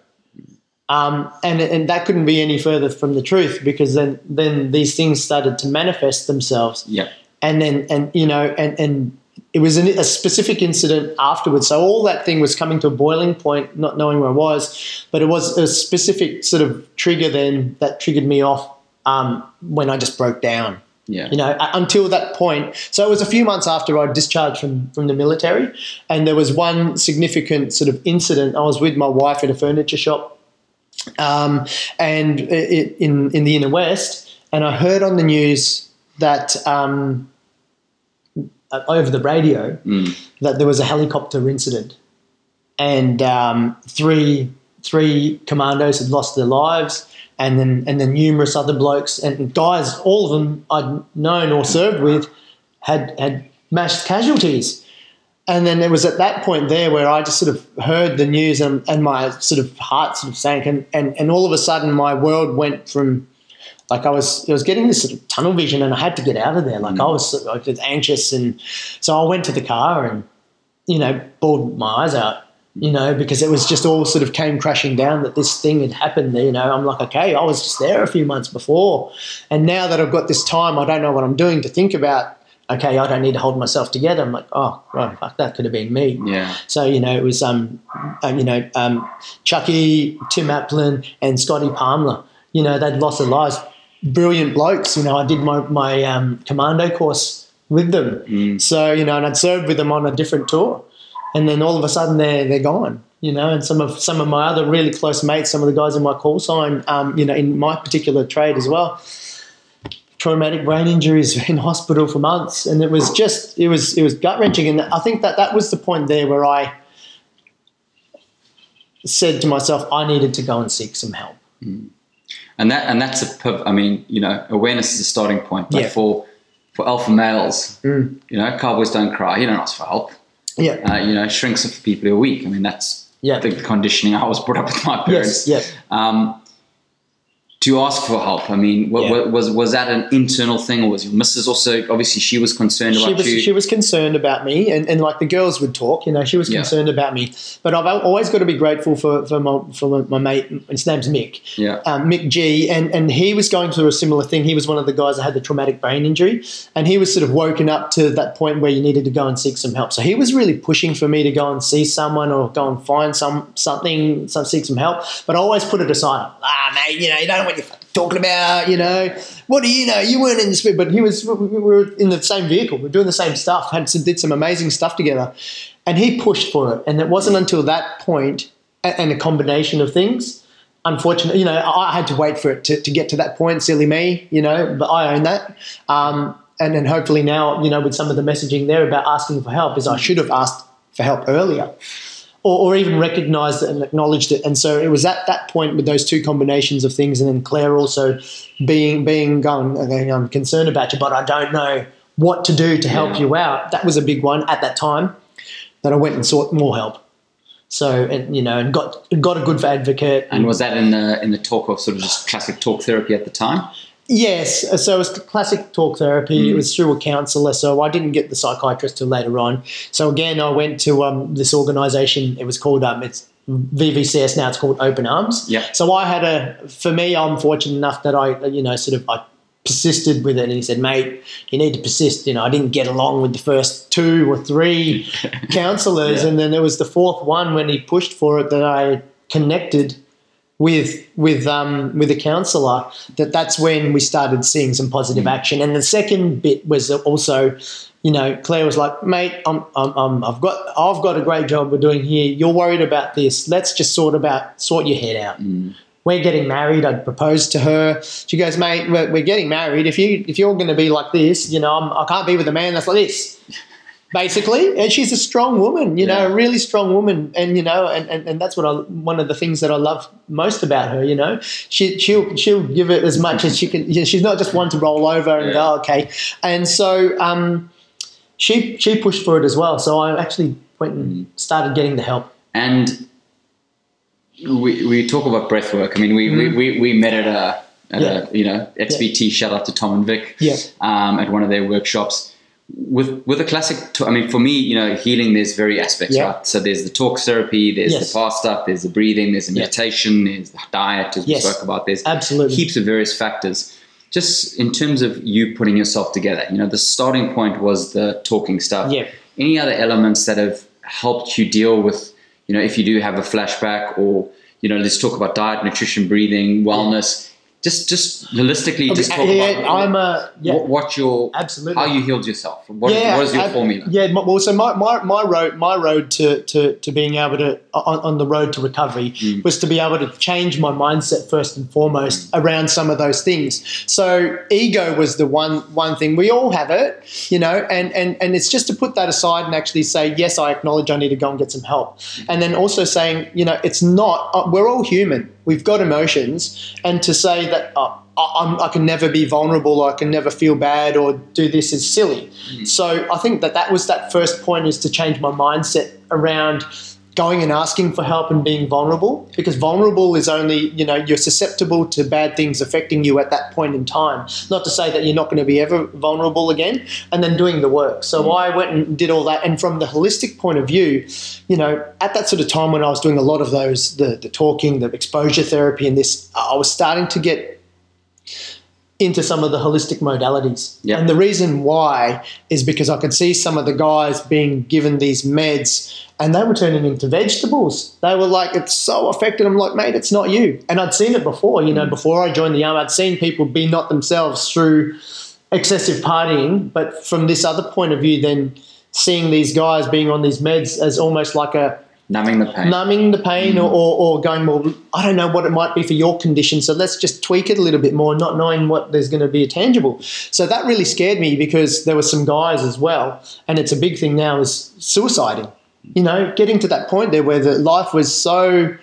B: Um, and and that couldn't be any further from the truth because then then these things started to manifest themselves
A: Yeah.
B: and then and you know and and it was an, a specific incident afterwards so all that thing was coming to a boiling point not knowing where i was but it was a specific sort of trigger then that triggered me off um, when i just broke down
A: Yeah.
B: you know until that point so it was a few months after i discharged from from the military and there was one significant sort of incident i was with my wife at a furniture shop um, and it, in in the inner west and i heard on the news that um, over the radio
A: Mm.
B: that there was a helicopter incident and um, three three commandos had lost their lives and then and then numerous other blokes and guys all of them I'd known or served with had had mashed casualties and then it was at that point there where I just sort of heard the news and, and my sort of heart sort of sank and, and, and all of a sudden my world went from like I was I was getting this sort of tunnel vision and I had to get out of there. Like I mm. was I was anxious and so I went to the car and you know bawled my eyes out. You know because it was just all sort of came crashing down that this thing had happened. You know I'm like okay I was just there a few months before, and now that I've got this time I don't know what I'm doing to think about. Okay, I don't need to hold myself together. I'm like, oh, right, fuck, that could have been me.
A: Yeah.
B: So you know, it was um, um you know, um, Chucky, Tim Aplin, and Scotty Palmer. You know, they'd lost their lives. Brilliant blokes. You know, I did my my um, commando course with them. So you know, and I'd served with them on a different tour, and then all of a sudden they're they're gone. You know, and some of some of my other really close mates, some of the guys in my call sign, um, you know, in my particular trade as well traumatic brain injuries in hospital for months and it was just it was it was gut wrenching and I think that that was the point there where I said to myself I needed to go and seek some help.
A: and that and that's a I mean you know awareness is a starting point but
B: Yeah.
A: for for alpha males
B: Mm.
A: you know cowboys don't cry you don't ask for help
B: Yeah.
A: uh, you know shrinks for people who are weak I mean that's
B: Yeah.
A: the conditioning I was brought up with my parents
B: Yes. Yeah.
A: um, to ask for help I mean wa-
B: Yeah.
A: wa- was was that an internal thing or was your missus also obviously she was concerned
B: She
A: about
B: was
A: you
B: she was concerned about me and, and like the girls would talk, you know, she was
A: Yeah.
B: concerned about me. But I've always got to be grateful for, for my for my, mate his name's Mick.
A: yeah
B: um, Mick G, and, and he was going through a similar thing. He was one of the guys that had the traumatic brain injury, and he was sort of woken up to that point where you needed to go and seek some help. So he was really pushing for me to go and see someone or go and find some something, some seek some help. But I always put it aside. Ah, mate, you know, you don't you're fucking talking about. You know, what do you know? You weren't in this, but he was. We were in the same vehicle. We are doing the same stuff. Had some, did some amazing stuff together, and he pushed for it. And it wasn't until that and a combination of things unfortunately, you know, I I had to wait for it to, to get to that point. Silly me, you know, but I own that. Um, and then hopefully now, you know, with some of the messaging there about asking for help, is I should have asked for help earlier. Or, or even recognized it and acknowledged it, and so it was at that point with those two combinations of things, and then Claire also being being going, okay, I'm concerned about you, but I don't know what to do to help
A: Yeah.
B: you out. That was a big one at that time. That I went and sought more help. So and you know, and got got a good advocate.
A: And was that in the in the talk of sort of just classic talk therapy at the time?
B: Yes, so it was classic talk therapy. Mm. It was through a counsellor, so I didn't get the psychiatrist till later on. So again, I went to um, this organisation. It was called um, it's VVCS now. It's called Open Arms.
A: Yeah.
B: So I had a. For me, I'm fortunate enough that I, you know, sort of I persisted with it, and he said, "Mate, you need to persist." You know, I didn't get along with the first two or three counsellors, yeah. and then there was the fourth one when he pushed for it that I connected with with um, with a counsellor that that's when we started seeing some positive mm. action. And the second bit was also you know Claire was like mate I'm, I'm, I'm, I've got I've got a great job we're doing here. You're worried about this. Let's just sort about sort your head out.
A: Mm.
B: we're getting married. I'd proposed to her. She goes mate we're, we're getting married. If you if you're going to be like this you know I'm, I can not be with a man that's like this basically. And she's a strong woman, you yeah. know, a really strong woman. And, you know, and, and, and that's what I, one of the things that I love most about her, you know, she, she'll, she'll give it as much as she can. You know, she's not just one to roll over and yeah. go, okay. And so, um, she, she pushed for it as well. So I actually went and started getting the help.
A: And we, we talk about breath work. I mean, we, mm-hmm. we, we, we met at a, at yeah. a, you know, XVT, yeah. shout out to Tom and Vic,
B: yeah.
A: um, at one of their workshops with with a classic i mean for me you know healing there's very aspects yeah. right? So there's the talk therapy there's yes. the fast stuff there's the breathing there's the meditation there's the diet as yes. we spoke about. There's
B: absolutely.
A: heaps of various factors. Just in terms of you putting yourself together you know the starting point was the talking stuff.
B: Yeah.
A: Any other elements that have helped you deal with you know if you do have a flashback or you know let's talk about diet nutrition breathing wellness yeah just just holistically okay, just talk yeah, about
B: I'm a, yeah.
A: what, what, your
B: absolutely
A: how you healed yourself what, yeah, what is your
B: I,
A: formula
B: yeah well so my, my, my road my road to, to, to being able to on, on the road to recovery mm. was to be able to change my mindset first and foremost mm. around some of those things so ego was the one one thing we all have it you know and and and it's just to put that aside and actually say yes I acknowledge I need to go and get some help mm. and then also saying you know it's not uh, we're all human We've got emotions, and to say that uh, I, I, can never be vulnerable, or I can never feel bad, or do this is silly. Mm. So I think that that was that first point is to change my mindset around going and asking for help and being vulnerable because vulnerable is only you know you're susceptible to bad things affecting you at that point in time not to say that you're not going to be ever vulnerable again and then doing the work so mm. i went and did all that and from the holistic point of view you know at that sort of time when i was doing a lot of those the, the talking the exposure therapy and this i was starting to get into some of the holistic modalities.
A: Yep.
B: And the reason why is because I could see some of the guys being given these meds and they were turning into vegetables. They were like, it's so affected. I'm like, mate, it's not you. And I'd seen it before, you know, mm. before I joined the army, I'd seen people be not themselves through excessive partying. But from this other point of view, then seeing these guys being on these meds as almost like a
A: numbing the pain,
B: numbing the pain, mm. or, or, going well. I don't know what it might be for your condition, so let's just tweak it a little bit more, not knowing what there's going to be a tangible. So that really scared me because there were some guys as well, and it's a big thing now is suiciding. You know, getting to that point there where the life was so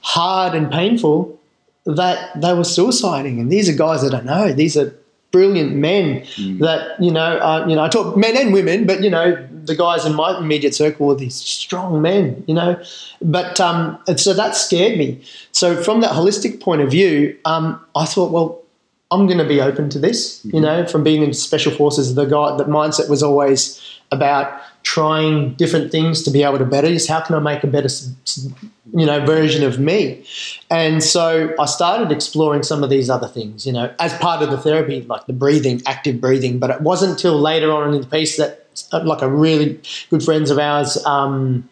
B: hard and painful that they were suiciding, and these are guys that I know. These are brilliant men mm. that you know, uh, you know, I talk men and women, but you know, the guys in my immediate circle were these strong men, you know. But um, so that scared me. So from that holistic point of view, um, I thought, well, I'm going to be open to this. Mm-hmm. You know, from being in special forces, the guy, that mindset was always about trying different things to be able to better. Just how can I make a better, you know, version of me? And so I started exploring some of these other things, you know, as part of the therapy, like the breathing, active breathing. But it wasn't until later on in the piece that like a really good friends of ours um,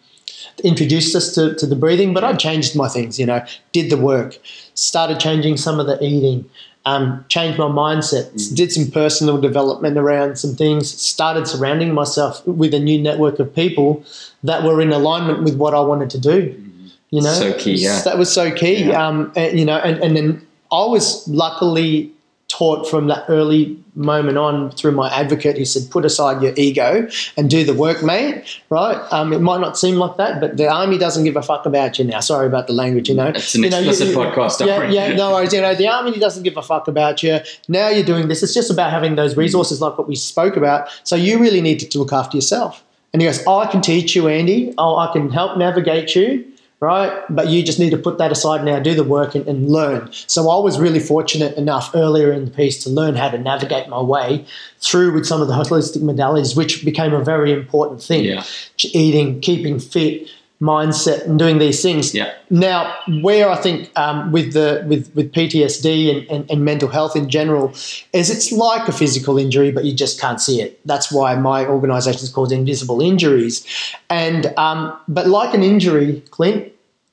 B: introduced us to, to the breathing, but I changed my things, you know, did the work, started changing some of the eating, um, changed my mindset, mm. did some personal development around some things, started surrounding myself with a new network of people that were in alignment with what I wanted to do. Mm-hmm. You know,
A: so key, yeah.
B: That was so key. Yeah. Um, and, you know, and, and then I was luckily taught from that early moment on through my advocate. He said put aside your ego and do the work mate. Right? Um, it might not seem like that but the army doesn't give a fuck about you now. Sorry about the language you know.
A: It's an
B: you know,
A: explicit you, podcast
B: yeah, yeah no worries. You know the army doesn't give a fuck about you. Now you're doing this. It's just about having those resources like what we spoke about. So you really need to look after yourself. And he goes oh, I can teach you Andy. Oh I can help navigate you right? But you just need to put that aside now, do the work and, and, learn. So I was really fortunate enough earlier in the piece to learn how to navigate my way through with some of the holistic modalities, which became a very important thing.
A: Yeah.
B: Eating, keeping fit, mindset and doing these things.
A: Yeah.
B: Now, where I think um, with the with, with PTSD and, and, and, mental health in general is it's like a physical injury, but you just can't see it. That's why my organisation is called Invisible Injuries. And um, but like an injury, Clint,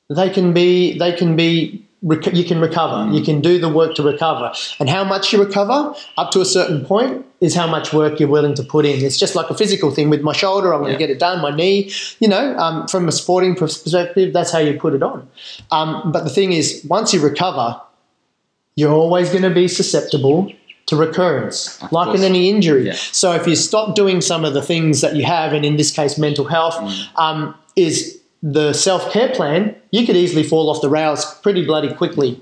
B: they can be they can be you can recover. You can do the work to recover. And how much you recover up to a certain point is how much work you're willing to put in. It's just like a physical thing with my shoulder. I'm going yeah. to get it done. My knee, you know, um, from a sporting perspective, that's how you put it on. Um, but the thing is, once you recover, you're always going to be susceptible to recurrence, of like course. in any injury. Yeah. So if you stop doing some of the things that you have, and in this case, mental health, mm. um, is the self care plan, you could easily fall off the rails pretty bloody quickly.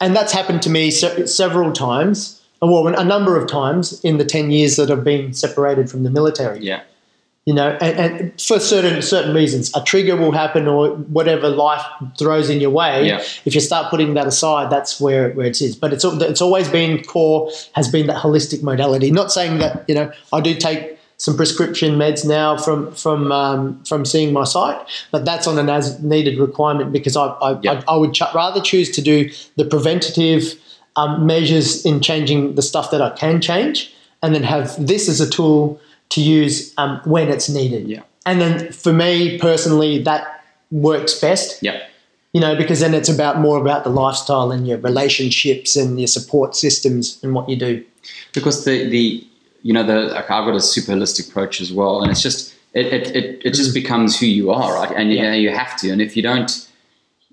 B: And that's happened to me se- several times, well, a number of times in the 10 years that I've been separated from the military.
A: Yeah.
B: You know, and, and for certain certain reasons, a trigger will happen or whatever life throws in your way.
A: Yeah.
B: If you start putting that aside, that's where, where it is. But it's it's always been core has been that holistic modality. Not saying that you know I do take some prescription meds now from from um, from seeing my site, but that's on an as needed requirement because I I, yep. I, I would ch- rather choose to do the preventative um, measures in changing the stuff that I can change, and then have this as a tool to use um, when it's needed.
A: Yeah.
B: And then for me personally, that works best.
A: Yeah.
B: You know, because then it's about more about the lifestyle and your relationships and your support systems and what you do.
A: Because the the you know, the like I've got a super holistic approach as well, and it's just it it, it, it just mm. becomes who you are, right? And yeah. you, you have to, and if you don't,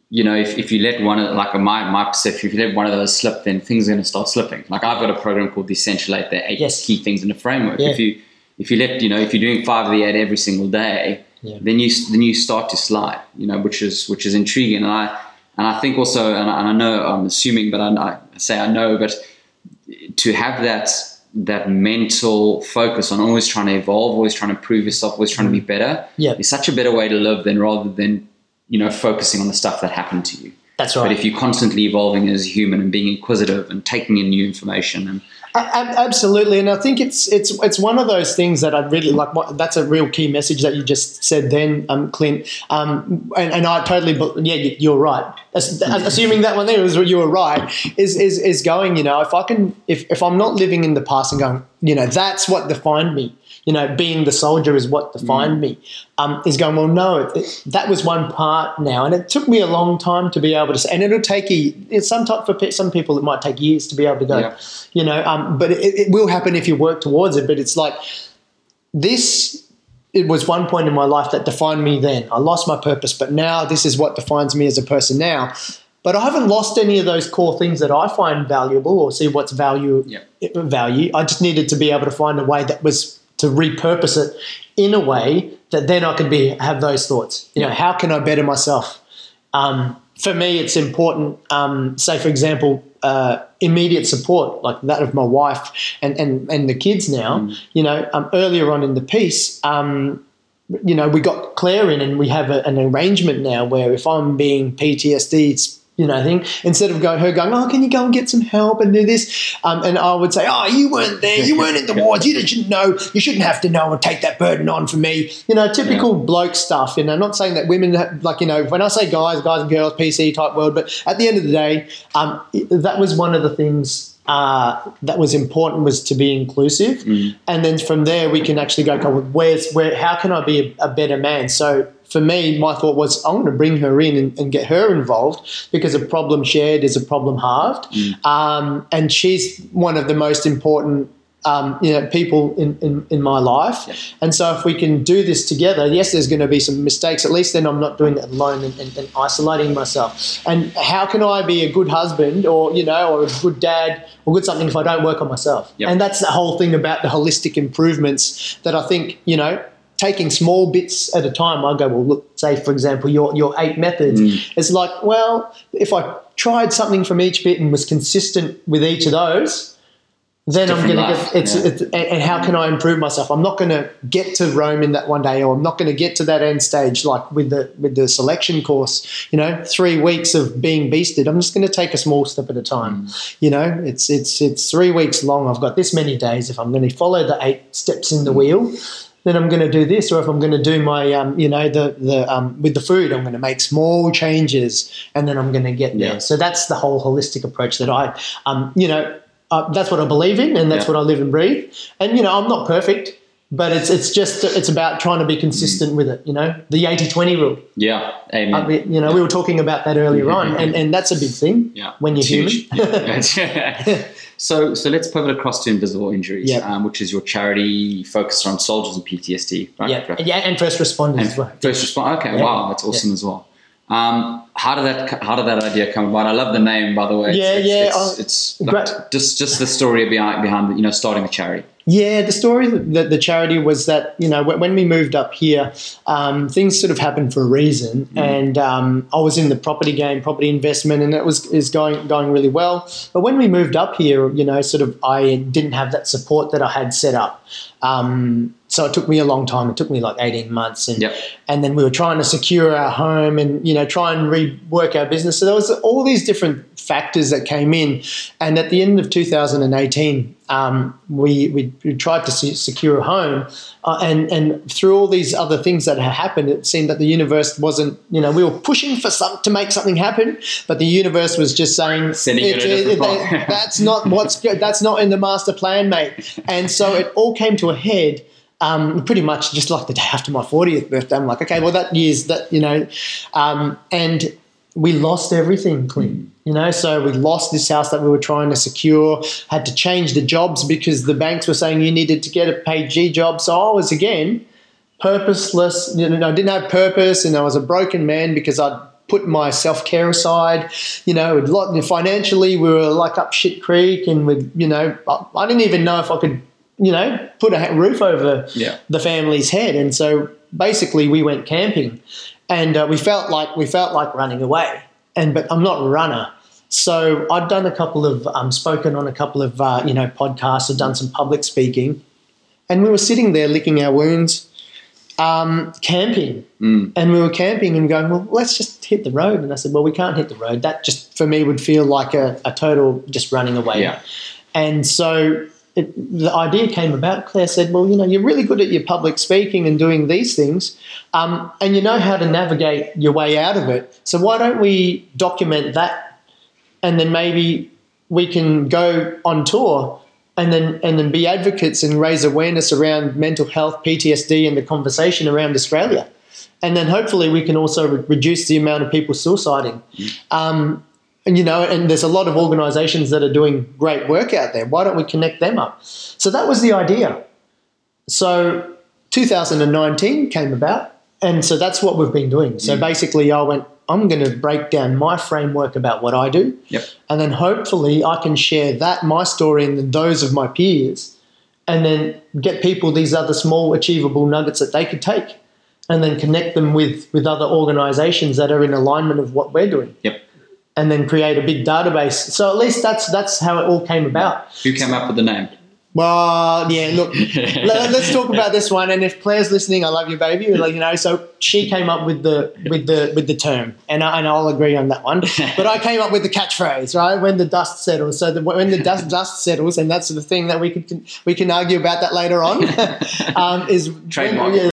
A: you know, if, if you let one of like my my perception, if you let one of those slip, then things are going to start slipping. Like I've got a program called Eight, the eight yes. key things in the framework. Yeah. If you if you let you know if you're doing five of the eight every single day, yeah. then you then you start to slide. You know, which is which is intriguing, and I and I think also, and I, and I know I'm assuming, but I, I say I know, but to have that that mental focus on always trying to evolve, always trying to prove yourself, always trying to be mm. better
B: yeah.
A: is such a better way to live than rather than, you know, focusing on the stuff that happened to you.
B: That's right.
A: But if you're constantly evolving as a human and being inquisitive and taking in new information and
B: Absolutely, and I think it's it's it's one of those things that I really like. That's a real key message that you just said then, um, Clint. Um, and, and, I totally, yeah, you're right. Assuming that one there was you were right, is is is going. You know, if I can, if if I'm not living in the past and going, you know, that's what defined me you know, being the soldier is what defined mm. me, um, is going, well, no, it, that was one part now. And it took me a long time to be able to say, and it'll take you, some time, for some people, it might take years to be able to go, yeah. you know, um, but it, it will happen if you work towards it. But it's like this it was one point in my life that defined me then. I lost my purpose, but now this is what defines me as a person now. But I haven't lost any of those core things that I find valuable or see what's value
A: yeah.
B: value. I just needed to be able to find a way that was to repurpose it in a way that then I can be have those thoughts. You know, how can I better myself? Um, for me, it's important. Um, say, for example, uh, immediate support like that of my wife and and, and the kids now. Mm. You know, um, earlier on in the piece. Um, you know, we got Claire in, and we have a, an arrangement now where if I'm being PTSD you know, thing. Instead of going, her going, oh, can you go and get some help and do this? Um, and I would say, oh, you weren't there, you weren't in the wars, you shouldn't know, you shouldn't have to know and take that burden on for me. You know, typical yeah. bloke stuff. And I'm not saying that women, have, like, you know, when I say guys, guys and girls, PC type world, but at the end of the day, um, that was one of the things uh, that was important was to be inclusive,
A: mm.
B: and then from there we can actually go, well, where's where? How can I be a, a better man? So for me, my thought was I'm going to bring her in and, and, get her involved because a problem shared is a problem halved.
A: Mm.
B: Um, and she's one of the most important um, you know, people in, in, in my life. And so if we can do this together, yes, there's going to be some mistakes. At least then I'm not doing it alone and, and, and, isolating myself. And how can I be a good husband or, you know, or a good dad or good something if I don't work on myself?
A: Yep.
B: And that's the whole thing about the holistic improvements that I think, you know, taking small bits at a time, I go, well, look, say, for example, your, your eight methods.
A: Mm.
B: It's like, well, if I tried something from each bit and was consistent with each of those, then I'm going to get it's,
A: yeah.
B: it's and and how can I improve myself? I'm not going to get to Rome in that one day, or I'm not going to get to that end stage like with the with the selection course. You know, three weeks of being beasted. I'm just going to take a small step at a time.
A: Mm.
B: You know, it's it's it's three weeks long. I've got this many days. If I'm going to follow the eight steps in
A: Mm.
B: the wheel. Then I'm going to do this, or if I'm going to do my, um, you know, the the um, with the food, I'm going to make small changes, and then I'm going to get
A: Yeah.
B: there. So that's the whole holistic approach that I, um, you know, uh, that's what I believe in, and that's
A: Yeah.
B: what I live and breathe. And you know, I'm not perfect, but it's it's just it's about trying to be consistent with it. You know, the 80-20 rule.
A: Yeah, amen.
B: Mean, you know, we were talking about that earlier on, and, and that's a big thing
A: yeah,
B: when you're
A: It's
B: human.
A: so, so let's pivot across to Invisible Injuries,
B: Yeah.
A: um, which is your charity focused on soldiers and PTSD, right?
B: yeah,
A: Right.
B: yeah, and first responders
A: And
B: as well.
A: first responder. Okay,
B: Yeah.
A: wow, that's awesome as well. Um, how did that How did that idea come about? I love the name, by the way. It's-
B: Yeah,
A: it's,
B: yeah,
A: It's,
B: uh,
A: it's
B: great.
A: like just just the story behind behind you know starting a charity.
B: Yeah, the story that the charity was that you know when we moved up here, um, things sort of happened for a reason, and um, I was in the property game, property investment, and it was is going going really well. But when we moved up here, you know, sort of I didn't have that support that I had set up. Um, so it took me a long time. It took me like eighteen months, and
A: Yep.
B: and then we were trying to secure our home and you know try and rework our business. So there was all these different factors that came in, and at the end of 2018, um, we, we we tried to se- secure a home, uh, and and through all these other things that had happened, it seemed that the universe wasn't you know we were pushing for some to make something happen, but the universe was just saying
A: Sending a different
B: that's not what's good. That's not in the master plan, mate. And so it all came to a head um, pretty much just like the day after my 40th birthday. I'm like, okay, well, that year's that, you know, um, and we lost everything, Clint. You know, so we lost this house that we were trying to secure, had to change the jobs because the banks were saying you needed to get a PAYG job. So I was again purposeless. You know, I didn't have purpose and I was a broken man because I'd put my self care aside. You know, financially we were like up shit creek, and with you know, I didn't even know if I could, you know, put a roof over
A: Yeah.
B: the family's head. And so basically, we went camping, and uh, we felt like we felt like running away. And but I'm not a runner. So I'd done a couple of um, spoken on a couple of uh, you know podcasts. I'd done some public speaking, and we were sitting there licking our wounds, um, camping, and we were camping and going, well, let's just hit the road. And I said, well, we can't hit the road. That just for me would feel like a, a total just running away.
A: Yeah.
B: And so it, the idea came about. Claire said, well, you know, you're really good at your public speaking and doing these things, um, and you know how to navigate your way out of it. So why don't we document that and then maybe we can go on tour and then and then be advocates and raise awareness around mental health, PTSD, and the conversation around Australia. And then hopefully we can also re- reduce the amount of people suiciding. Um, and you know, and there's a lot of organisations that are doing great work out there. Why don't we connect them up? So that was the idea. So 2019 came about, and so that's what we've been doing. So mm. basically, I went, I'm going to break down my framework about what I do,
A: Yep.
B: and then hopefully I can share that my story and those of my peers, and then get people these other small achievable nuggets that they could take, and then connect them with with other organisations that are in alignment of what we're doing,
A: Yep.
B: And then create a big database. So at least that's that's how it all came about.
A: Who came up with the name?
B: Well, yeah. Look, let, us talk about this one. And if Claire's listening, I love you, baby. Like you know, so she came up with the with the with the term, and I, and I'll agree on that one. But I came up with the catchphrase, right? When the dust settles. So the, when the dust dust settles, and that's the thing that we can we can argue about that later on. um, is
A: Trademark.
B: When, yeah,